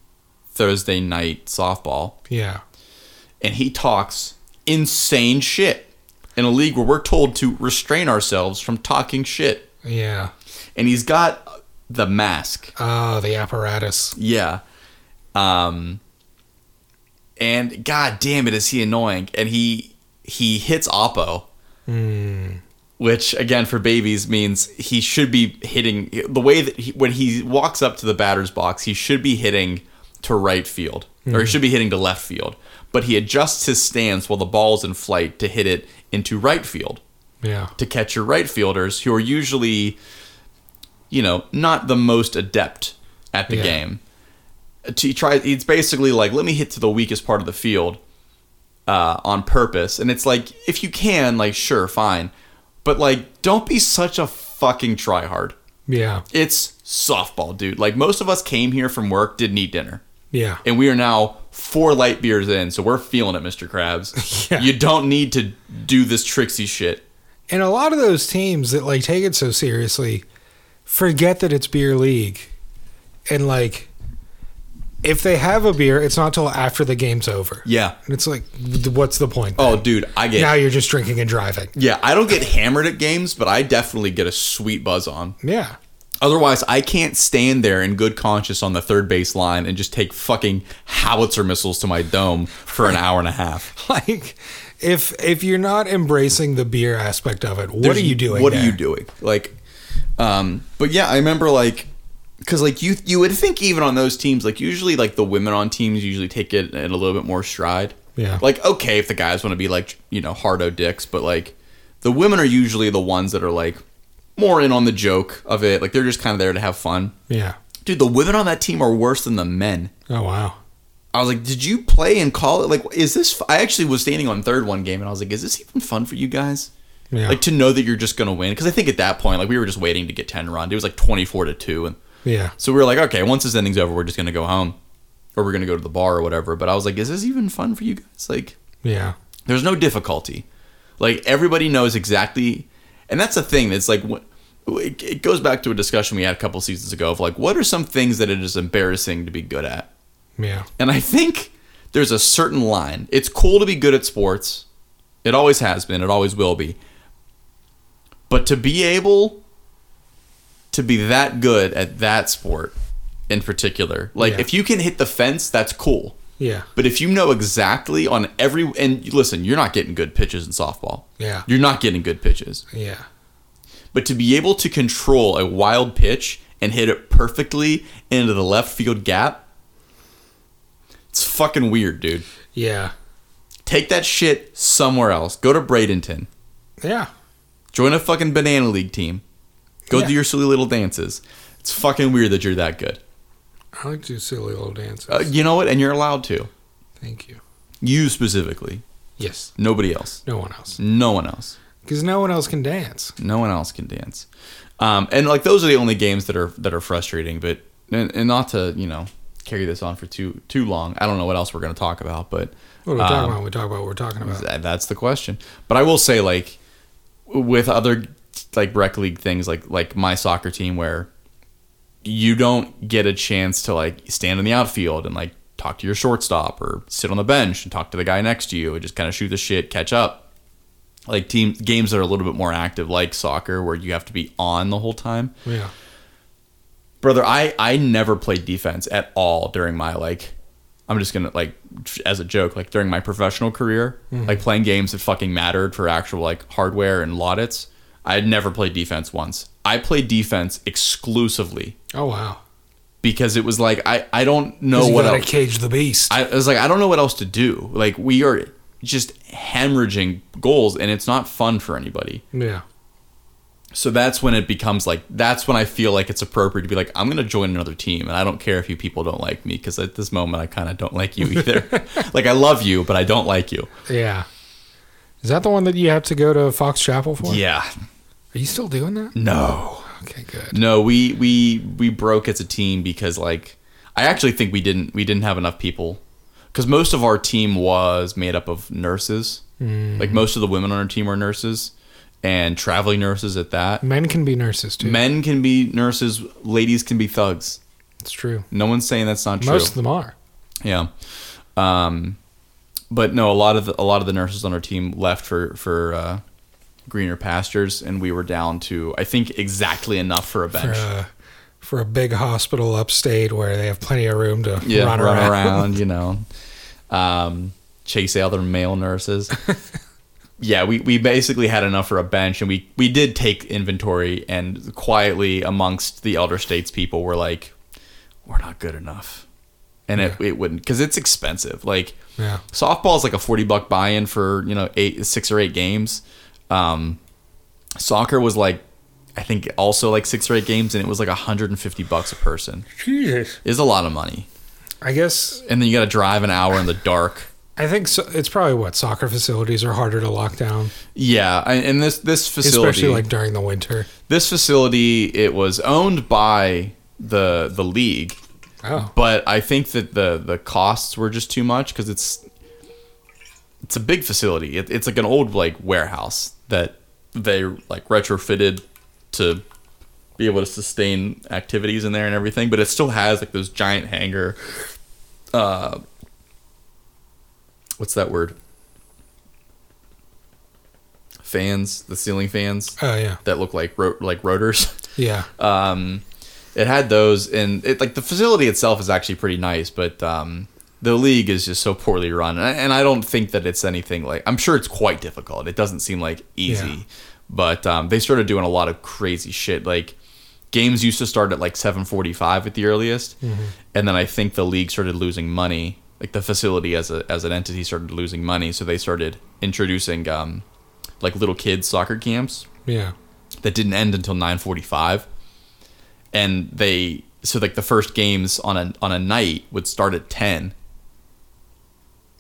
Thursday night softball, Yeah. and he talks insane shit in a league where we're told to restrain ourselves from talking shit. Yeah. And he's got the mask. Oh, the apparatus. Yeah. Um and god damn it is he annoying and he he hits Oppo. Which again for babies means he should be hitting the way that he, when he walks up to the batter's box, he should be hitting to right field or he should be hitting to left field. But he adjusts his stance while the ball's in flight to hit it into right field Yeah. to catch your right fielders who are usually, you know, not the most adept at the Yeah. game. To try, it's basically like let me hit to the weakest part of the field uh, on purpose, and it's like if you can, like sure, fine, but like don't be such a fucking tryhard. Yeah. It's softball, dude. Like most of us came here from work, didn't eat dinner. Yeah. And we are now four light beers in, so we're feeling it, Mr. Krabs. Yeah. You don't need to do this tricksy shit. And a lot of those teams that like take it so seriously forget that it's beer league. And like if they have a beer, it's not till after the game's over. Yeah. And it's like what's the point? Oh, then? dude, I get now you're just drinking and driving. Yeah, I don't get hammered at games, but I definitely get a sweet buzz on. Yeah. Otherwise, I can't stand there in good conscience on the third base line and just take fucking howitzer missiles to my dome for an hour and a half. Like if if you're not embracing the beer aspect of it, what There's- are you doing? What are you doing? Like, um, but yeah, I remember like, because like you you would think even on those teams, like usually like the women on teams usually take it in a little bit more stride. Yeah. Like okay, if the guys want to be like you know hardo dicks, but like the women are usually the ones that are like more in on the joke of it. Like they're just kind of there to have fun. Yeah. Dude, the women on that team are worse than the men. Oh wow. I was like, did you play in college? Like, is this? I actually was standing on third one game, and I was like, is this even fun for you guys? Yeah. Like to know that you're just gonna win. Because I think at that point, like we were just waiting to get ten run. It was like twenty four to two, and Yeah. so we were like, okay, once this inning's over, we're just gonna go home, or we're gonna go to the bar or whatever. But I was like, is this even fun for you guys? Like, Yeah. there's no difficulty. Like everybody knows exactly, and that's the thing. That's like it it goes back to a discussion we had a couple seasons ago of like, what are some things that it is embarrassing to be good at? Yeah. And I think there's a certain line. It's cool to be good at sports. It always has been. It always will be. But to be able to be that good at that sport in particular, like Yeah. if you can hit the fence, that's cool. Yeah. But if you know exactly on every and listen, you're not getting good pitches in softball. Yeah. You're not getting good pitches. Yeah. But to be able to control a wild pitch and hit it perfectly into the left field gap, it's fucking weird, dude. Yeah. Take that shit somewhere else. Go to Bradenton. Yeah. Join a fucking banana league team. Go Yeah. do your silly little dances. It's fucking weird that you're that good. I like to do silly little dances. Uh, you know what? And you're allowed to. Thank you. You specifically. Yes. Nobody else. No one else. No one else. Because no one else can dance. No one else can dance. Um, and like those are the only games that are that are frustrating. But and, and not to you know carry this on for too too long. I don't know what else we're gonna talk about, but What are we talking Um, about? We talk about what we're talking about. That- That's the question. But I will say, like, with other like rec league things, like like my soccer team, where you don't get a chance to like stand in the outfield and like talk to your shortstop or sit on the bench and talk to the guy next to you and just kind of shoot the shit, catch up. Like team games that are a little bit more active, like soccer, where you have to be on the whole time Yeah. brother i i never played defense at all during my like i'm just gonna like as a joke like during my professional career mm-hmm. like playing games that fucking mattered for actual like hardware and laudits i had never played defense once i played defense exclusively Oh wow. because it was like i i don't know what else cage the beast. I, I was like i don't know what else to do like we are just hemorrhaging goals and it's not fun for anybody yeah. so that's when it becomes like that's when I feel like it's appropriate to be like I'm gonna join another team, and I don't care if you people don't like me because at this moment I kind of don't like you either. like I love you, but I don't like you. Yeah. Is that the one that you have to go to Fox Chapel for? Yeah, Are you still doing that? no, Okay, good. no. We we we broke as a team because like I actually think we didn't we didn't have enough people because most of our team was made up of nurses. Like most of the women on our team were nurses and traveling nurses at that. Men can be nurses too. Men can be nurses, ladies can be thugs. It's true. No one's saying that's not true. Most of them are. Yeah. Um, but no, a lot of the, a lot of the nurses on our team left for for uh, greener pastures, and we were down to I think exactly enough for a For bench. a, for a big hospital upstate where they have plenty of room to yeah, run, run, around. around. you know, um, chase other male nurses. yeah, we, we basically had enough for a bench, and we we did take inventory, and quietly amongst the elder states people were like, we're not good enough, and it, it wouldn't because it's expensive. Like Yeah. softball is like a 40 buck buy-in for you know eight six or eight games um soccer was like i think also like six or eight games and it was like 150 bucks a person Jesus. is a lot of money I guess and then you got to drive an hour in the dark I think so, it's probably what soccer facilities are harder to lock down, yeah and this this facility especially like during the winter. this facility it was owned by the the league Oh, but I think that the the costs were just too much because it's it's a big facility. It, it's like an old like warehouse that they like retrofitted to be able to sustain activities in there and everything. But it still has like those giant hangar. Uh, what's that word? Fans, the ceiling fans oh yeah, that look like ro- like rotors. yeah. um, it had those, and it like the facility itself is actually pretty nice, but um, the league is just so poorly run, and I, and I don't think that it's anything like. I'm sure it's quite difficult. It doesn't seem like easy, Yeah. but um, they started doing a lot of crazy shit. Like games used to start at like 7:45 at the earliest, and then I think the league started losing money. Like the facility as a as an entity started losing money, so they started introducing um, like little kids soccer camps yeah. that didn't end until 9:45 and they so like the first games on a on a night would start at 10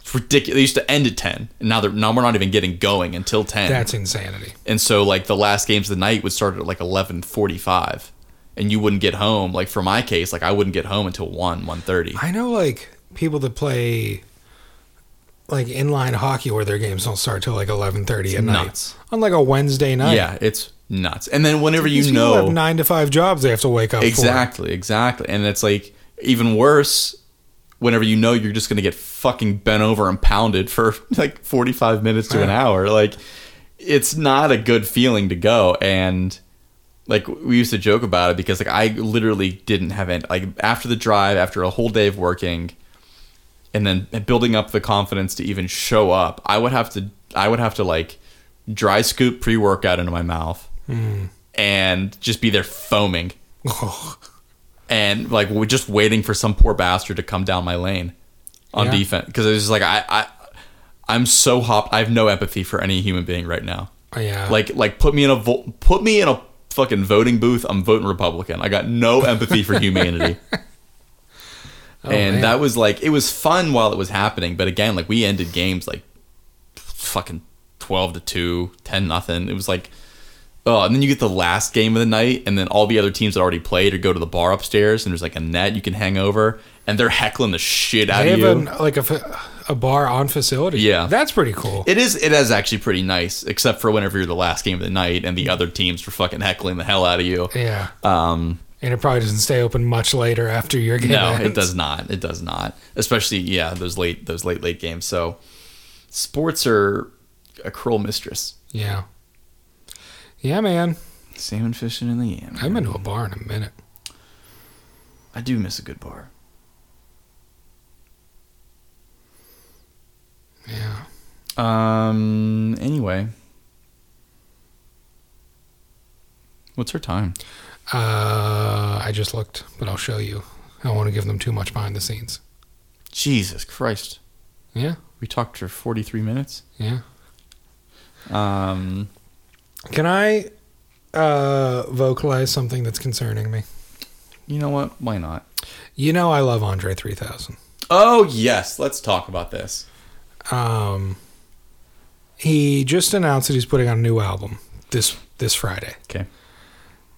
It's ridiculous. They used to end at ten, and now they're now we're not even getting going until ten. That's insanity. and so like the last games of the night would start at like eleven forty five, and you wouldn't get home. Like for my case, like I wouldn't get home until one one thirty. I know like people that play like inline hockey where their games don't start till like eleven thirty at nuts. night on like a Wednesday night. Yeah, it's nuts. And then whenever These you know have nine to five jobs they have to wake up exactly, exactly, and it's like even worse whenever you know you're just gonna get fucking bent over and pounded for like forty five minutes to an hour. Like it's not a good feeling to go and. Like we used to joke about it because like I literally didn't have any like after the drive after a whole day of working, and then building up the confidence to even show up i would have to i would have to like dry scoop pre-workout into my mouth hmm. and just be there foaming and like we're just waiting for some poor bastard to come down my lane on Yeah. defense because it's just like i i i'm so hopped i have no empathy for any human being right now Oh, yeah. like like put me in a vo- put me in a fucking voting booth i'm voting republican i got no empathy for humanity Oh, and man. that was like it was fun while it was happening but again like we ended games like fucking 12 to 2 10 nothing it was like oh and then you get the last game of the night and then all the other teams that already played or go to the bar upstairs and there's like a net you can hang over and they're heckling the shit out they of you an, like a, a bar on facility. Yeah. That's pretty cool. it is it is actually pretty nice except for whenever you're the last game of the night and the other teams are fucking heckling the hell out of you yeah. um And it probably doesn't stay open much later after your game. No, it does not. It does not. Especially yeah, those late those late late games. So sports are a cruel mistress. Yeah. Yeah, man. Salmon fishing in the yam. I've been to a bar in a minute. I do miss a good bar. Yeah. Um. Anyway, what's her time? Uh, I just looked, but I'll show you. I don't want to give them too much behind the scenes. Jesus Christ. Yeah. We talked for forty three minutes. Yeah. Um. Can I uh, vocalize something that's concerning me? You know what? Why not? You know, I love Andre 3000. Oh yes, let's talk about this. Um, he just announced that he's putting out a new album this this Friday, Okay.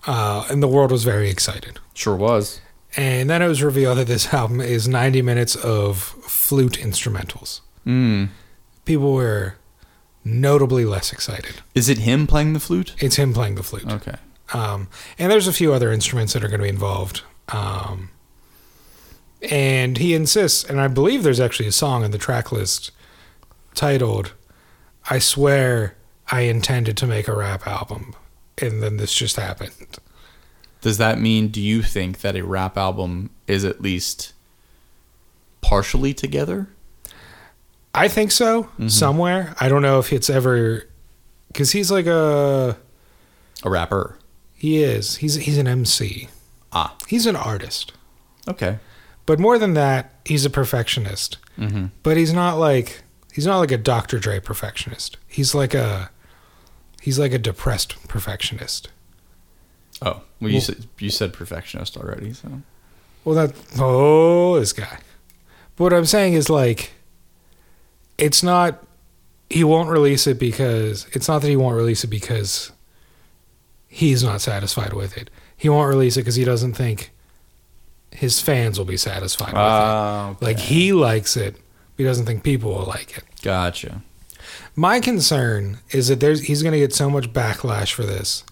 uh, and the world was very excited. Sure was. And then it was revealed that this album is 90 minutes of flute instrumentals. Mm. People were notably less excited. Is it him playing the flute? It's him playing the flute. Okay. Um, and there's a few other instruments that are going to be involved. Um, and he insists, and I believe there's actually a song in the track list titled, I Swear I Intended to Make a Rap Album. And then this just happened. Does that mean, do you think that a rap album is at least partially together? I think so, somewhere. I don't know if it's ever. Because he's like a. A rapper. He is. He's, he's an MC. Ah, He's an artist. okay. But more than that, he's a perfectionist. Mm-hmm. but he's not like he's not like a Dr. Dre perfectionist. He's like a he's like a depressed perfectionist. Oh, well, you Well- said you said perfectionist already, so Well, that oh this guy. But what I'm saying is like it's not he won't release it because it's not that he won't release it because he's not satisfied with it. He won't release it because he doesn't think his fans will be satisfied with Ah, it. Like he likes it, but he doesn't think people will like it. gotcha. My concern is that there's he's going to get so much backlash for this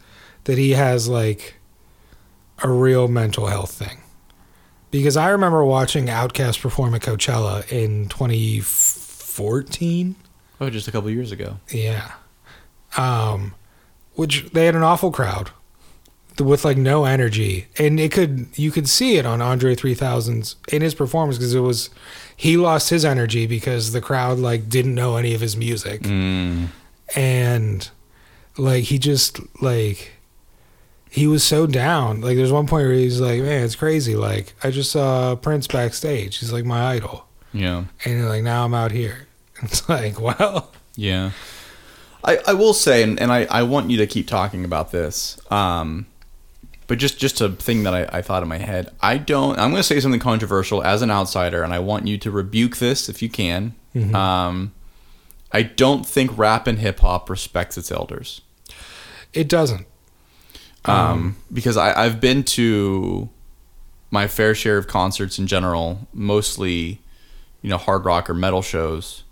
that he has like a real mental health thing. Because I remember watching Outkast perform at Coachella in 2014. Oh, just a couple years ago. Yeah. Um which they had an awful crowd with like no energy and it could you could see it on Andre 3000's in his performance because it was he lost his energy because the crowd like didn't know any of his music Mm. and like he just like he was so down like there's one point where he's like man it's crazy like i just saw prince backstage he's like my idol Yeah. and like now i'm out here it's like well Yeah. I, I will say, and, and I, I want you to keep talking about this. Um, but just just a thing that I, I thought in my head. I don't. I'm going to say something controversial as an outsider, and I want you to rebuke this if you can. Um, I don't think rap and hip hop respects its elders. It doesn't. um, because I, I've been to my fair share of concerts in general, mostly, you know, hard rock or metal shows,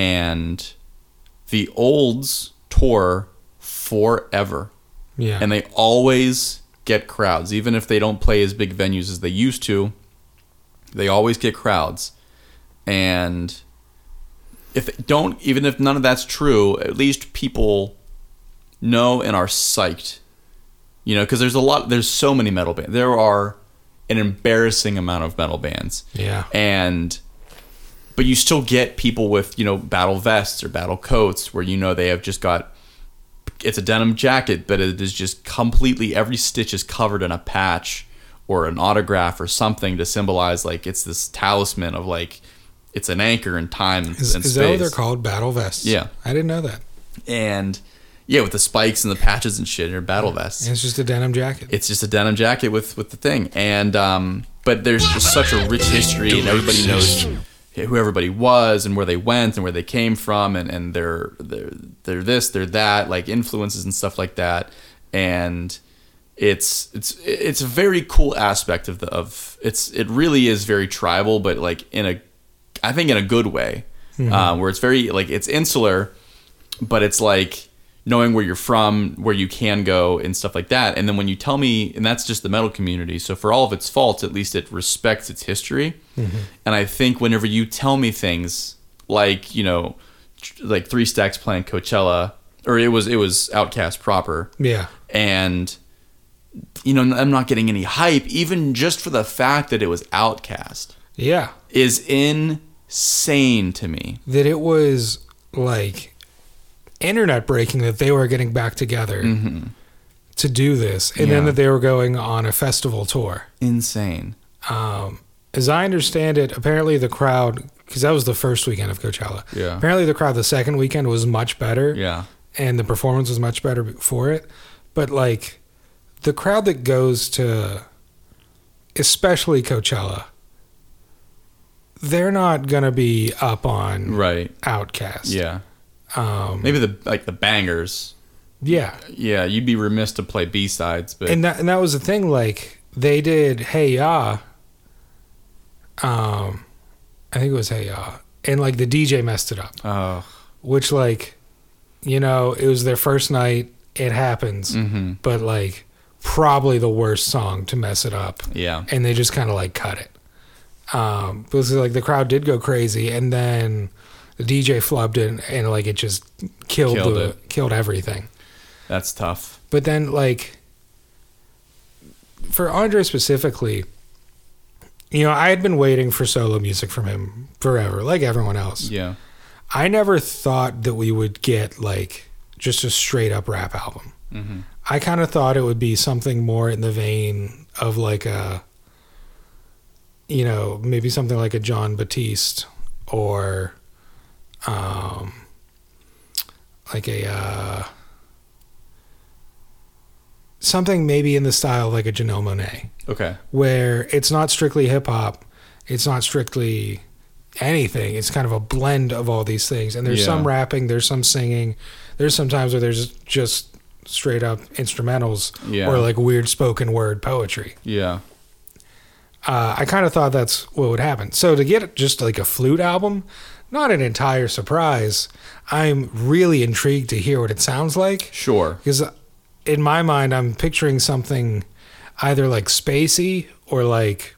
and the olds tour forever, Yeah. and they always get crowds, even if they don't play as big venues as they used to. They always get crowds, and if they don't, even if none of that's true, at least people know and are psyched you know because there's a lot there's so many metal bands there are an embarrassing amount of metal bands Yeah. and but you still get people with you know battle vests or battle coats where you know they have just got it's a denim jacket but it is just completely every stitch is covered in a patch or an autograph or something to symbolize like it's this talisman of like it's an anchor in time and, Is, and is that what they're called? Battle vests. Yeah. I didn't know that. and yeah with the spikes and the patches and shit or battle vests It's just a denim jacket. it's just a denim jacket with with the thing and um but there's just such a rich history and everybody knows who everybody was and where they went and where they came from and and they're they're they're this they're that like influences and stuff like that. And it's it's it's a very cool aspect of the of it's it really is very tribal but like in a I think in a good way. Um, where it's very like it's insular but it's like knowing where you're from, where you can go, and stuff like that. And then when you tell me, and that's just the metal community. So for all of its faults, at least it respects its history. Mm-hmm. And I think whenever you tell me things like you know, like Three Stacks playing Coachella, or it was it was Outkast proper, yeah. and you know I'm not getting any hype, even just for the fact that it was Outkast, Yeah. is insane to me. That it was like internet breaking that they were getting back together to do this. And then that they were going on a festival tour. Insane. Um, as I understand it, apparently the crowd, because that was the first weekend of Coachella. Yeah. Apparently the crowd the second weekend was much better. Yeah. and the performance was much better for it. But like the crowd that goes to, especially Coachella, they're not gonna be up on Right. Outkast. Yeah. Um, Maybe the like the bangers. yeah. Yeah, you'd be remiss to play B sides, but And that and that was the thing. Like they did Hey Ya. Um, I think it was Hey Ya, and like the DJ messed it up. oh, Which like, you know, it was their first night. It happens. hmm but like probably the worst song to mess it up yeah, and they just kind of like cut it um because like the crowd did go crazy and then the dj flubbed it and like it just killed, Killed the it. killed everything. That's tough. but then like for andre specifically you know i had been waiting for solo music from him forever like everyone else. Yeah, i never thought that we would get like just a straight up rap album. Hmm I kind of thought it would be something more in the vein of like a, you know, maybe something like a Jon Batiste or, um, like a, uh, something maybe in the style of like a Janelle Monáe, okay, where it's not strictly hip hop, it's not strictly anything. It's kind of a blend of all these things. And there's Yeah. some rapping, there's some singing, there's some times where there's just straight up instrumentals Yeah. or like weird spoken word poetry. yeah, Uh, I kind of thought that's what would happen. So to get just like a flute album, not an entire surprise. I'm really intrigued to hear what it sounds like. Sure, because in my mind i'm picturing something either like spacey or like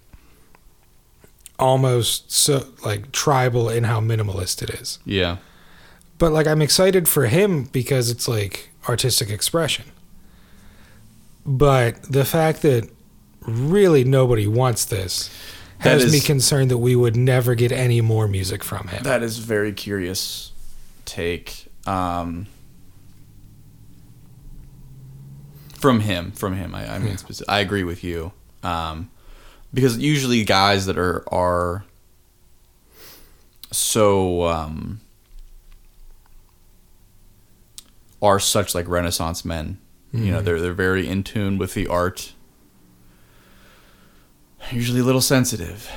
almost so like tribal in how minimalist it is. Yeah, but like i'm excited for him because it's like artistic expression. But the fact that really nobody wants this That has me concerned that we would never get any more music from him that is very curious take. Um, from him, from him. I, I mean, speci- I agree with you. Um, because usually guys that are are so um, are such like Renaissance men You know, they're they're very in tune with the art. Usually a little sensitive,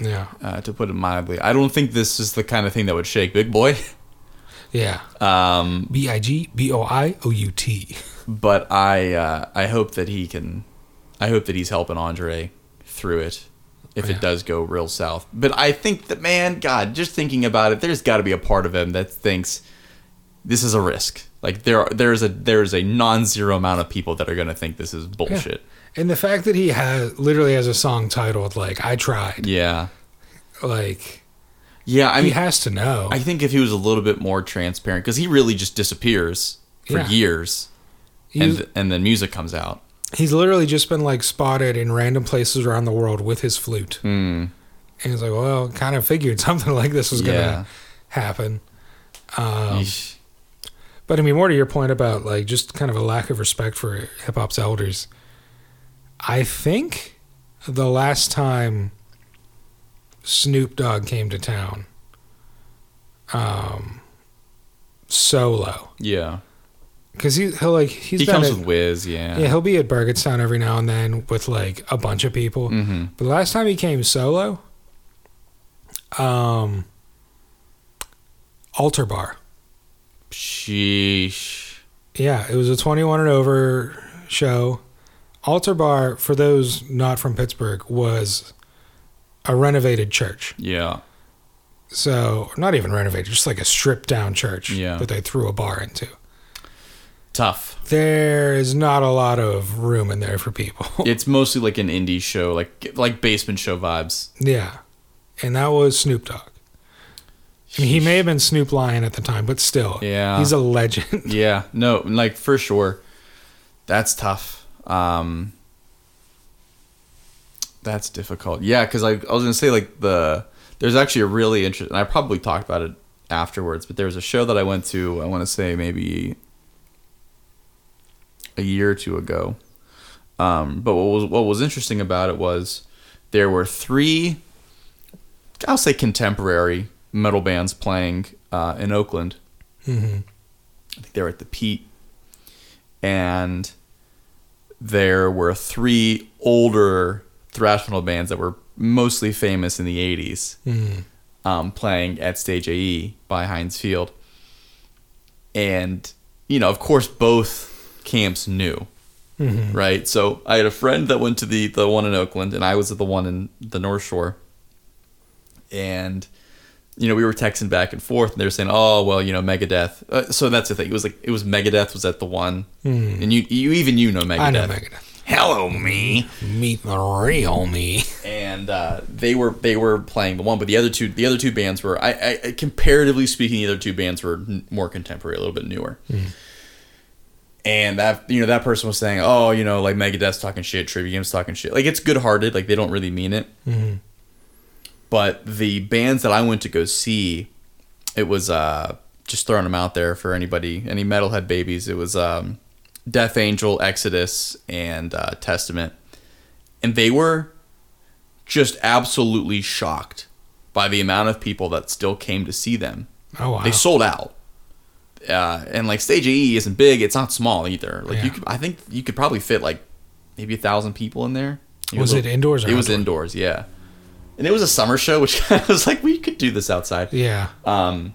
Yeah. uh, to put it mildly. I don't think this is the kind of thing that would shake Big Boi. Yeah. Um, B I G B O I O U T. but I uh, I hope that he can. I hope that he's helping Andre through it if Yeah. it does go real south. But I think that man, God, just thinking about it, there's got to be a part of him that thinks this is a risk. Like there, there's a there's a non-zero amount of people that are going to think this is bullshit. And the fact that he has literally has a song titled like "I tried," Yeah, like yeah. I he mean, has to know. I think if he was a little bit more transparent, because he really just disappears for Yeah. years, he's, and and then music comes out. he's literally just been like spotted in random places around the world with his flute, Mm, and he's like, "Well, kind of figured something like this was gonna Yeah. happen." Um, yeesh. But I mean, more to your point about like just kind of a lack of respect for hip hop's elders. I think the last time Snoop Dogg came to town, um, solo, yeah. because he he'll like he's He comes at- with Wiz, yeah. yeah he'll be at Burgettstown every now and then with like a bunch of people. hmm But the last time he came solo, um, Altar Bar. Sheesh. Yeah, it was a 21 and over show. Altar Bar, for those not from Pittsburgh, was a renovated church. Yeah. So, not even renovated, just like a stripped down church Yeah. that they threw a bar into. Tough. There is not a lot of room in there for people. It's mostly like an indie show, like like basement show vibes. yeah. And that was Snoop Dogg. I mean, he may have been Snoop Lion at the time, but still, Yeah. he's a legend. Yeah. No, like for sure. That's tough. Um That's difficult. Yeah, cuz I, I was going to say like the there's actually a really interesting I probably talked about it afterwards, but there was a show that I went to, I want to say maybe a year or two ago. Um, but what was what was interesting about it was there were three, I'll say contemporary metal bands playing uh, in Oakland. hmm I think they were at the Pete, and there were three older thrash metal bands that were mostly famous in the '80s hmm um, playing at Stage AE by Heinz Field. And, you know, of course, both camps knew, hmm right? So I had a friend that went to the, the one in Oakland, and I was at the one in the North Shore. And, you know, we were texting back and forth, and they were saying, oh, well, you know, Megadeth. Uh, so that's the thing. It was like, it was Megadeth was at the one. Mhm. And you, you even you know Megadeth. I know Megadeth. Hello, me Meet the real me. and uh, they were they were playing the one, but the other two the other two bands were I, I comparatively speaking, the other two bands were n- more contemporary, a little bit newer. And that you know that person was saying, oh, you know, like Megadeth's talking shit, Trivium's talking shit. Like it's good hearted, like they don't really mean it. Mhm. But the bands that I went to go see, it was uh, just throwing them out there for anybody, any metalhead babies. It was um, Death Angel, Exodus, and uh, Testament, and they were just absolutely shocked by the amount of people that still came to see them. Oh wow. They sold out. Uh, and like stage AE isn't big; it's not small either. Like you, could, I think you could probably fit like maybe a thousand people in there. You Was it indoors or It was indoors, yeah. And it was a summer show, which kind of was like we could do this outside. yeah. Um,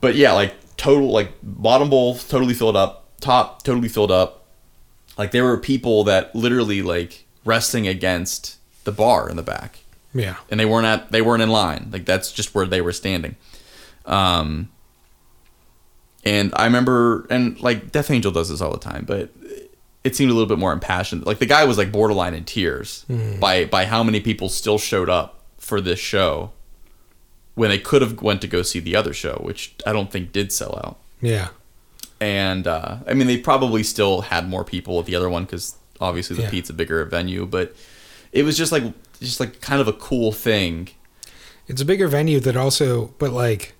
but yeah, like total, like bottom bowl totally filled up, top totally filled up. Like there were people that literally like resting against the bar in the back, Yeah. and they weren't at they weren't in line. Like that's just where they were standing. Um, and I remember, and like Death Angel does this all the time, but it seemed a little bit more impassioned. Like the guy was like borderline in tears by by how many people still showed up for this show when they could have went to go see the other show, which I don't think did sell out. Yeah. And uh, I mean, they probably still had more people at the other one because obviously the Yeah. Pete's a bigger venue, but it was just like just like kind of a cool thing. It's a bigger venue that also, but like,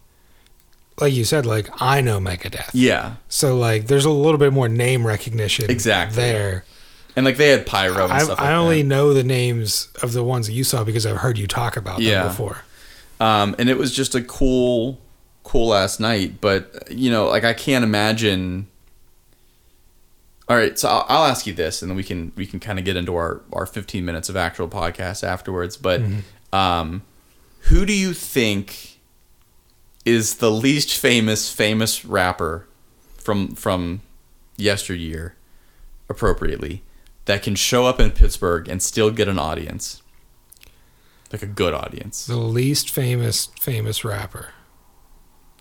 like you said, like I know Megadeth. Yeah, So like, there's a little bit more name recognition. Exactly. There. and like they had pyro and I, stuff. Like I only that. know the names of the ones that you saw because I've heard you talk about Yeah. them before. um, and it was just a cool, cool last night. But you know, like I can't imagine. All right, so I'll, I'll ask you this, and then we can we can kind of get into our our 15 minutes of actual podcast afterwards. But um, who do you think is the least famous famous rapper from from yesteryear, appropriately, that can show up in Pittsburgh and still get an audience, like a good audience? The least famous famous rapper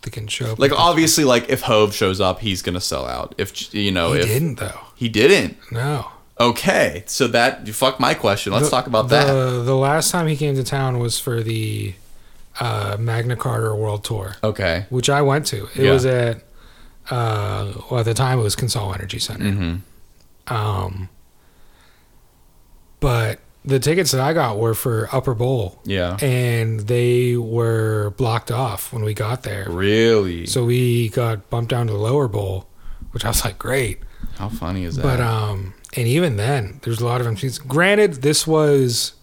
that can show up. Like obviously, like if Hov shows up, he's gonna sell out. If you know, he if didn't though. he didn't, No. okay. So that fuck my question. Let's The- talk about the, that. The last time he came to town was for the uh, Magna Carta World Tour, Okay. which I went to. It Yeah. was at uh, well at the time it was Consol Energy Center. Mm-hmm. Um, but the tickets that I got were for Upper Bowl, Yeah. and they were blocked off when we got there. Really? So we got bumped down to the Lower Bowl, which I was like, great. How funny is that? But um, and even then, there's a lot of MCs. Granted, this was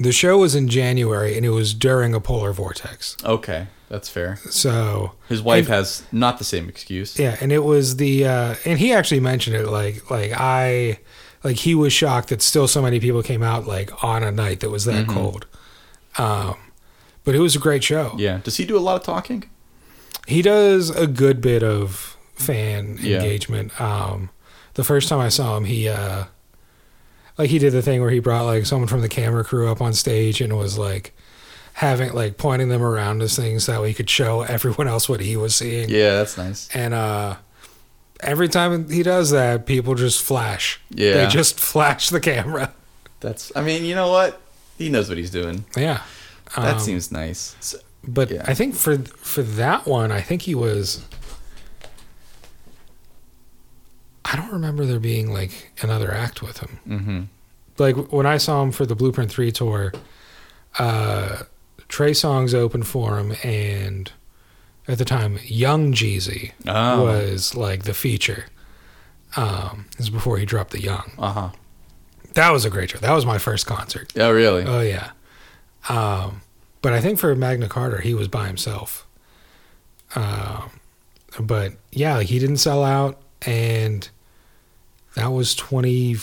the show was in January, and it was during a polar vortex. okay, that's fair. So His wife And- has not the same excuse. yeah, and it was the uh, and he actually mentioned it like like I like he was shocked that still so many people came out like on a night that was that cold. Um, but it was a great show. Yeah. Does he do a lot of talking? He does a good bit of fan Yeah. engagement. Um, the first time I saw him, he uh, like he did the thing where he brought like someone from the camera crew up on stage and was like having like pointing them around as things so that he could show everyone else what he was seeing. Yeah, that's nice. And uh, every time he does that, people just flash. Yeah. they just flash the camera. That's. I mean, you know what? He knows what he's doing. Yeah. That Um, seems nice. So- But Yeah. I think for for that one, I think he was. I don't remember there being like another act with him. mhm. Like when I saw him for the Blueprint Three tour, uh, Trey Songz opened for him, and at the time, Young Jeezy Oh. was like the feature. Um, this is before he dropped the Young. Uh huh. That was a great show. That was my first concert. Oh, really? Oh yeah. Um, but I think for Magna Carta, he was by himself. Um, but yeah, he didn't sell out, and that was twenty.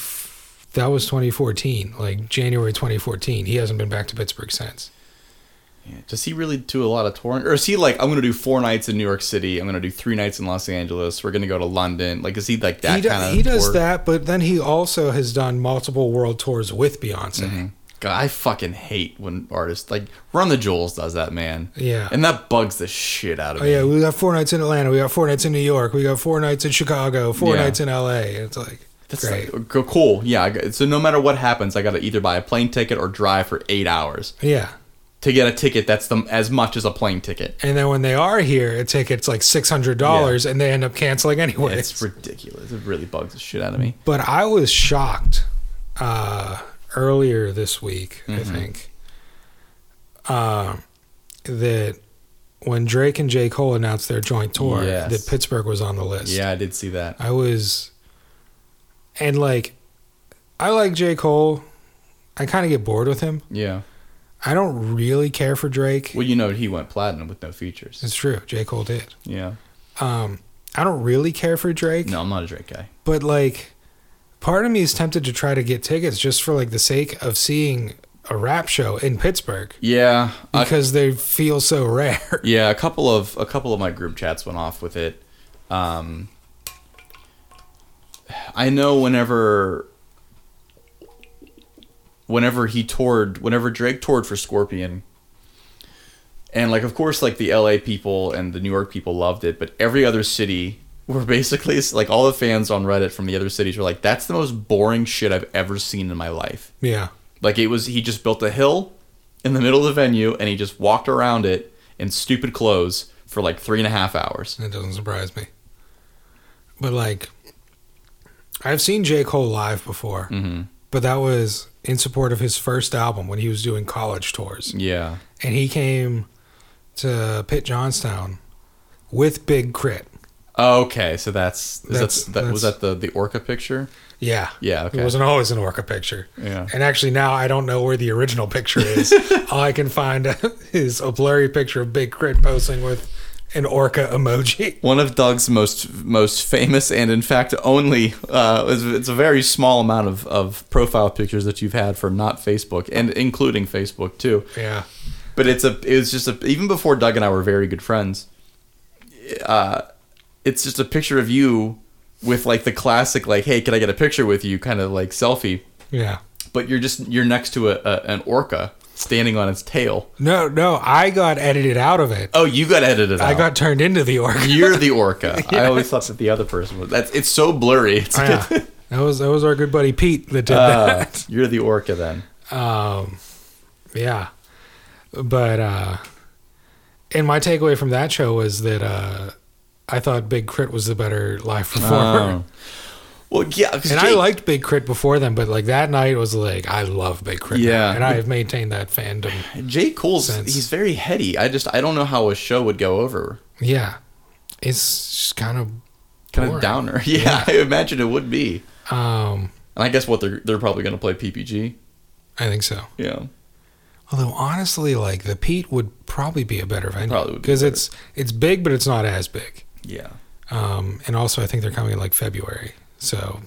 That was 2014, like January 2014. He hasn't been back to Pittsburgh since. Yeah. Does he really do a lot of touring, or is he like, I'm going to do four nights in New York City, I'm going to do three nights in Los Angeles, we're going to go to London? Like, is he like that he, kind of? he does that, but then he also has done multiple world tours with Beyonce. Mm-hmm. God, I fucking hate when artists like Run the Jewels does that, man. Yeah. and that bugs the shit out of Oh me. yeah, we got four nights in Atlanta. We got four nights in New York. We got four nights in Chicago. Four Yeah. nights in L.A. It's like That's great. like, cool. Yeah. So no matter what happens, I got to either buy a plane ticket or drive for eight hours yeah. to get a ticket that's the, as much as a plane ticket. And then when they are here, a ticket's like six hundred dollars, and they end up canceling anyway. It's ridiculous. It really bugs the shit out of me. but I was shocked uh, earlier this week, I Mm-hmm. think, uh, that when Drake and J Cole announced their joint tour, Yes. that Pittsburgh was on the list. Yeah, I did see that. I was, and like, I like J Cole. I kind of get bored with him. Yeah. I don't really care for Drake. Well, you know, he went platinum with no features. It's true. J Cole did. Yeah. Um, I don't really care for Drake. No, I'm not a Drake guy. but like part of me is tempted to try to get tickets just for like the sake of seeing a rap show in Pittsburgh Yeah. Because they feel so rare. Yeah, a couple of a couple of my group chats went off with it. Um, I know whenever whenever he toured, whenever Drake toured for Scorpion, and like of course like the LA people and the New York people loved it, but every other city were basically like all the fans on Reddit from the other cities were like, "That's the most boring shit I've ever seen in my life." yeah. Like it was, he just built a hill in the middle of the venue and he just walked around it in stupid clothes for like three and a half hours. That doesn't surprise me. But like I've seen J. Cole live before. Mm-hmm. But that was in support of his first album when he was doing college tours. Yeah. And he came to Pitt Johnstown with Big Crit. Okay, so that's, is That's- that, that was that the the orca picture? Yeah. Yeah. Okay. It wasn't always an Orca picture. Yeah. And actually, now I don't know where the original picture is. All I can find is a blurry picture of Big K.R.I.T. posing with an orca emoji. One of Doug's most most famous and in fact only uh, it's, it's a very small amount of, of profile pictures that you've had for not Facebook and including Facebook too. Yeah. But it's a it was just a even before Doug and I were very good friends. Uh, it's just a picture of you with like the classic like hey can I get a picture with you kind of like selfie, Yeah. but you're just you're next to a, a an orca standing on its tail. No, no, I got edited out of it. Oh, you got edited. I out. I got turned into the orca. You're the orca. I always thought that the other person was. That's it's so blurry. It's, Oh, yeah. That was that was our good buddy Pete that did uh, that. you're the orca then. Um, yeah, but uh, and my takeaway from that show was that uh, I thought Big K.R.I.T. was the better live performer. Oh. Well, yeah, And I liked Big K.R.I.T. before then, but like that night was like I love Big Crit. now, Yeah. and I have maintained that fandom. J. Cole's sense. he's very heady. I just I don't know how a show would go over. Yeah, it's just kind of Kind boring. of downer. Yeah, I imagine it would be. Um, And I guess what they're they're probably going to play PPG. I think so. Yeah. Although honestly, like the Pete would probably be a better venue would be because it's it's big, but it's not as big. Yeah. Um, and also, I think they're coming in like February, so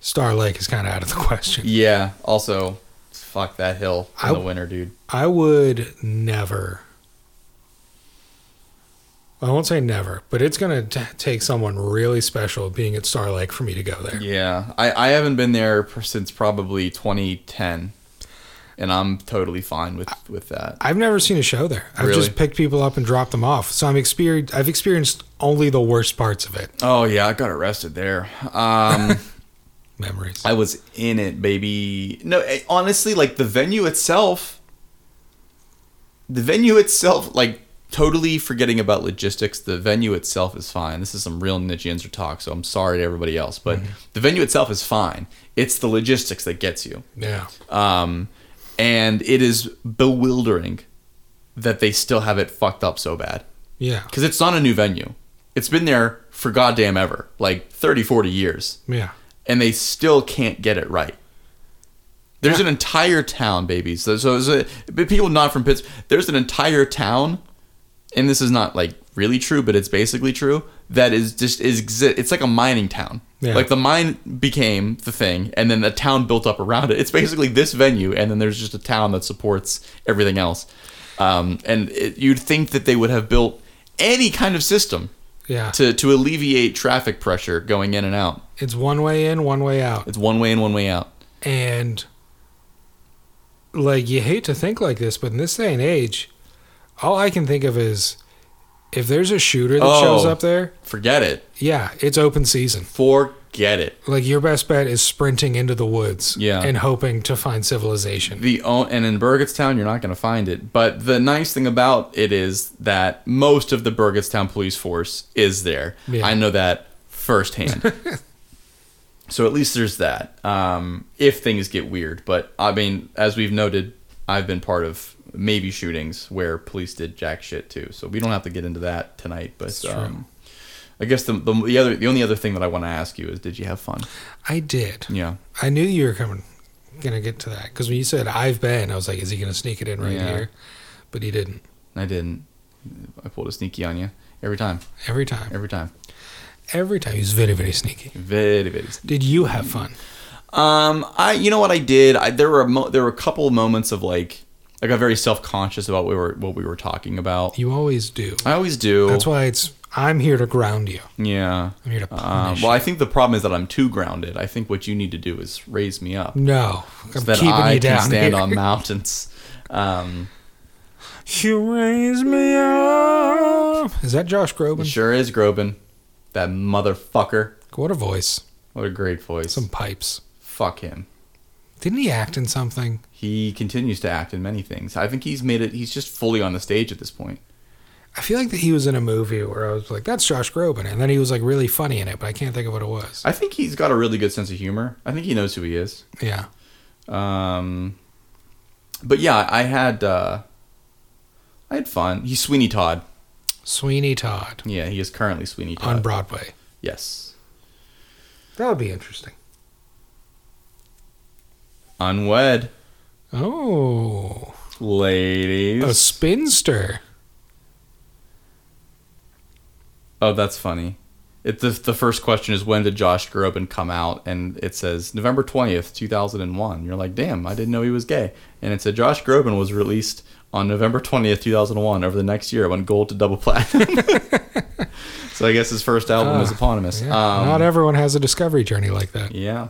Star Lake is kind of out of the question. Yeah. Also, fuck that hill in I- the winter, dude. I would never. I won't say never, but it's gonna take someone really special being at Star Lake for me to go there. Yeah. I I haven't been there since probably 2010, and I'm totally fine with with that. I've never seen a show there. I've Really? just picked people up and dropped them off. So I'm experienced. I've experienced only the worst parts of it. Oh yeah, I got arrested there. Um. Memories. I was in it, baby. No, eh, honestly, like the venue itself, the venue itself, like totally forgetting about logistics. The venue itself is fine. This is some real niche answer talk, so I'm sorry to everybody else, but the venue itself is fine. It's the logistics that gets you, yeah. um, and it is bewildering that they still have it fucked up so bad Yeah. because it's not a new venue. It's been there for goddamn ever, like 30, 40 years Yeah. and they still can't get it right. There's Yeah. an entire town, babies. So, so a, but people not from Pittsburgh. There's an entire town, and this is not like really true, but it's basically true. That is just is exi- It's like a mining town. Yeah. Like the mine became the thing, and then the town built up around it. It's basically this venue, and then there's just a town that supports everything else. Um, and it, you'd think that they would have built any kind of system Yeah. to to alleviate traffic pressure going in and out. It's one way in, one way out. It's one way in, one way out. And like you hate to think like this, but in this day and age, all I can think of is if there's a shooter that Oh. shows up there, Forget it. yeah, it's open season. Forget it. Like your best bet is sprinting into the woods Yeah. and hoping to find civilization. The o- and in Burgettstown, you're not going to find it. But the nice thing about it is that most of the Burgettstown police force is there. Yeah. I know that firsthand. so at least there's that. Um, if things get weird, but I mean, as we've noted, I've been part of maybe shootings where police did jack shit too. So we don't have to get into that tonight. But um, I guess the, the the other the only other thing that I want to ask you is, did you have fun? I did. Yeah. I knew you were coming, gonna get to that because when you said I've been, I was like, is he gonna sneak it in right Yeah. here? But he didn't. I didn't. I pulled a sneaky on you every time. Every time, Every time. every time he was very, very sneaky. Very, very. Did you have fun? Um, I, you know what I did? I, there were a mo- there were a couple moments of like, I got very self conscious about what we were what we were talking about. You always do. I always do. That's why it's. I'm here to ground you. Yeah. I'm here to Um, punish. well, I think the problem is that I'm too grounded. I think what you need to do is raise me up no, so I'm that keeping I you down can stand here. on mountains. Um, You raise me up. Is that Josh it Groban? sure is Groban, that motherfucker. What a voice. What a great voice. Some pipes. Fuck him. Didn't he act in something? He continues to act in many things. I think he's made it. He's just fully on the stage at this point. I feel like that he was in a movie where I was like, "That's Josh Groban," and then he was like really funny in it, but I can't think of what it was. I think he's got a really good sense of humor. I think he knows who he is. Yeah, Um, but yeah, I had uh, I had fun. He's Sweeney Todd. Sweeney Todd Yeah, he is currently Sweeney Todd. on Broadway. yes, That would be interesting. Unwed Oh, ladies. a spinster. Oh, that's funny. It, the, the first question is when did Josh Groban come out? And it says November 20th, 2001. You're like, damn, I didn't know he was gay. And it said Josh Groban was released on November 20th, 2001. Over the next year, it went gold to double platinum. so I guess his first album is Ah, eponymous. Yeah. Um, Not everyone has a discovery journey like that. yeah.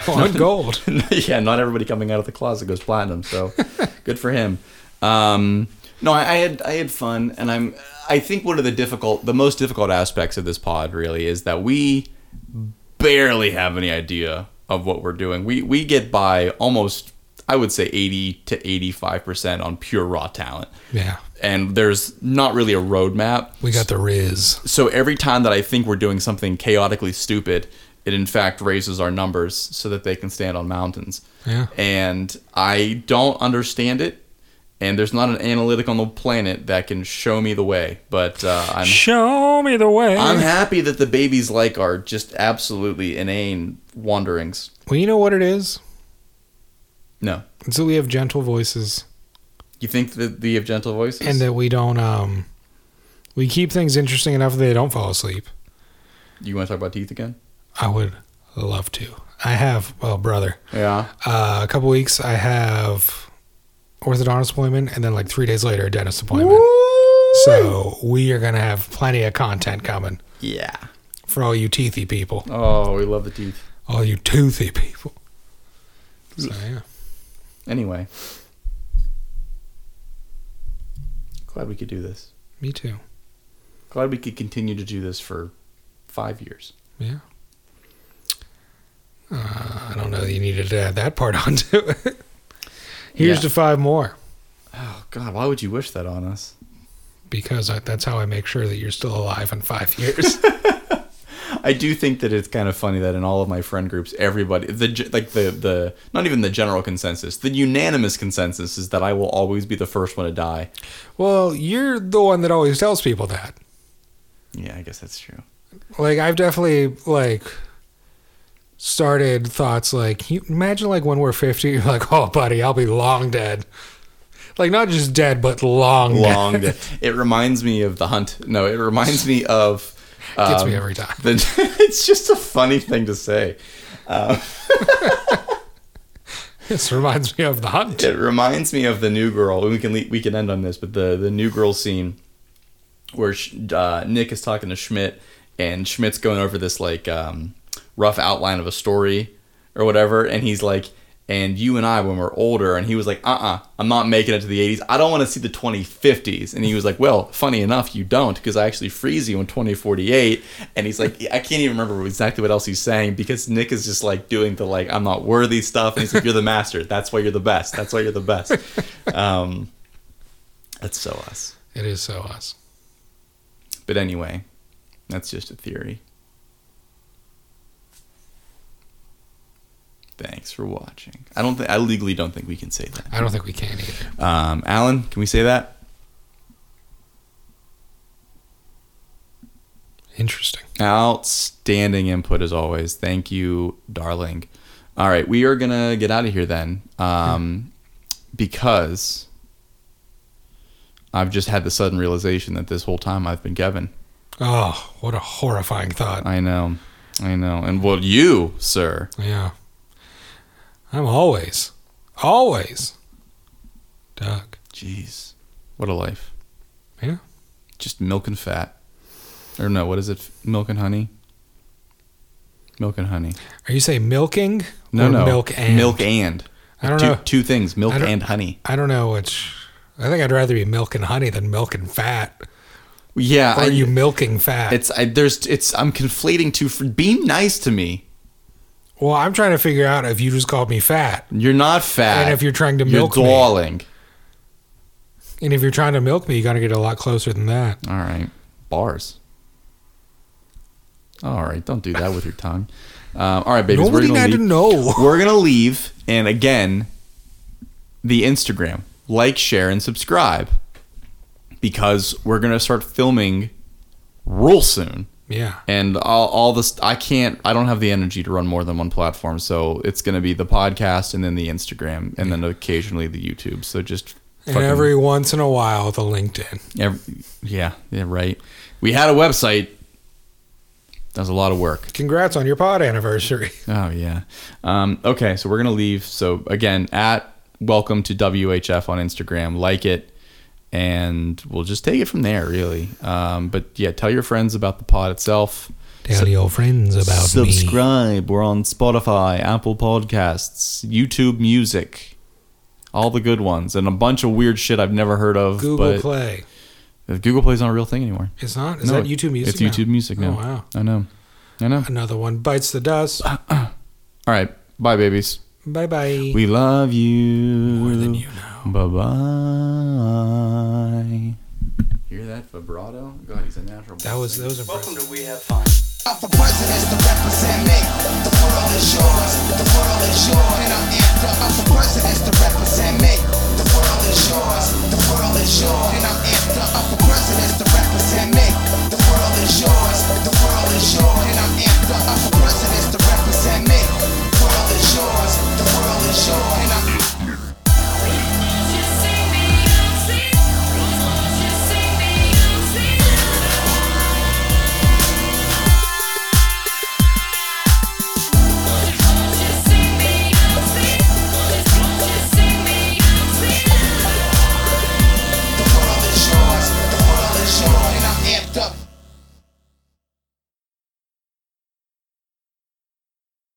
On gold. yeah, not everybody coming out of the closet goes platinum, so good for him. Um, no, I, I had I had fun, and I'm I think one of the difficult, the most difficult aspects of this pod really is that we barely have any idea of what we're doing. We we get by almost I would say eighty to eighty five percent on pure raw talent, Yeah. and there's not really a roadmap We got the Riz. so every time that I think we're doing something chaotically stupid, it in fact raises our numbers so that they can stand on mountains. Yeah. And I don't understand it, and there's not an analytic on the planet that can show me the way. But uh, I'm Show me the way. I'm happy that the babies like our just absolutely inane wanderings. well, you know what it is? No, It's that we have gentle voices you think that we have gentle voices? and that we don't, um, we keep things interesting enough that they don't fall asleep. you want to talk about teeth again? I would love to. I have, well, brother, Yeah. uh, a couple weeks, I have orthodontist appointment, and then like three days later, a dentist appointment. So we are gonna have plenty of content coming Yeah. for all you teethy people, Oh, we love the teeth. all you toothy people. So yeah, Anyway, glad we could do this. me too. Glad we could continue to do this for five years. Yeah. Uh, I don't know that you needed to add that part onto it. Here's Yeah. to five more Oh God, why would you wish that on us? because I, that's how I make sure that you're still alive in five years. I do think that it's kind of funny that in all of my friend groups, everybody the like the the not even the general consensus, the unanimous consensus is that I will always be the first one to die. well, you're the one that always tells people that. Yeah, I guess that's true. Like I've definitely like started thoughts like you imagine like when we're 50 you're like oh buddy I'll be long dead. Like not just dead but long Long. dead. day. It reminds me of the hunt. No, it reminds me of. Gets me um, every time. The, it's just a funny thing to say. This reminds me of the hunt. It reminds me of the new girl. We can we can end on this, but the the new girl scene where uh, Nick is talking to Schmidt, and Schmidt's going over this like um, rough outline of a story or whatever, and he's like, "And you and I, when we're older," and he was like, "Uh, uh-uh, I'm not making it to the '80s. I don't want to see the 2050s." And he was like, "Well, funny enough, you don't, because I actually freeze you in 2048." And he's like, "I can't even remember exactly what else he's saying because Nick is just like doing the like I'm not worthy stuff, and he's like, "You're the master. That's why you're the best. That's why you're the best." Um, that's so us. It is so us. But anyway, that's just a theory. Thanks for watching. I don't think I legally don't think we can say that. I don't think we can either. Um, Alan, can we say that? Interesting. Outstanding input as always. Thank you, darling. All right, we are gonna get out of here then, um, because I've just had the sudden realization that this whole time I've been Kevin. Oh, what a horrifying thought. I know, I know, and well, you, sir, Yeah. I'm always, always Doug. jeez, what a life. Yeah. just milk and fat. Or no, what is it? Milk and honey? Milk and honey. Are you saying milking? No, no. Milk and milk and. I don't two, know. Two things, milk and honey. I don't know which. I think I'd rather be milk and honey than milk and fat. Yeah, Or I, are you milking fat? it's I, there's it's I'm conflating two. For, be nice to me. Well, I'm trying to figure out if you just called me fat, You're not fat. and if you're trying to milk you're milk me, and if you're trying to milk me, you got to get a lot closer than that. All right, bars. All right, don't do that with your tongue. Um, all right, babies. Nobody we're gonna had leave. to know. We're gonna leave, and again, the Instagram. Like, share, and subscribe because we're gonna start filming real soon. Yeah. And all, all this, I can't, I don't have the energy to run more than one platform. So it's going to be the podcast and then the Instagram and then occasionally the YouTube. So just And Fucking- every once in a while, the LinkedIn. Every, yeah, yeah, right. We had a website. That was a lot of work. Congrats on your pod anniversary. Oh yeah. Um, okay, so we're gonna leave. So again, at welcome to WHF on Instagram, like it, and we'll just take it from there. Really. Um, but yeah, tell your friends about the pod itself. Tell your friends about me. Subscribe. We're on Spotify, Apple Podcasts, YouTube Music, all the good ones, and a bunch of weird shit I've never heard of. Google Play. Google Play's not a real thing anymore. It's not? Is No, that YouTube Music? It's YouTube now? Music now. Oh, wow. I know. I know. Another one bites the dust. All right. Bye, babies. Bye bye. We love you. More than you know. Bye bye. Hear that vibrato? God, he's a natural. That was Those are. Welcome to We Have Fun. Off presidents to represent me. The world is yours. The world is yours, and I'm after. Off the presidents to represent me. The world is yours. The world is yours, and I'm after. Off the presidents to represent me. The world is yours. The world is yours, and I'm after. Off the presidents to represent me. The world is yours. The world is yours, and I'm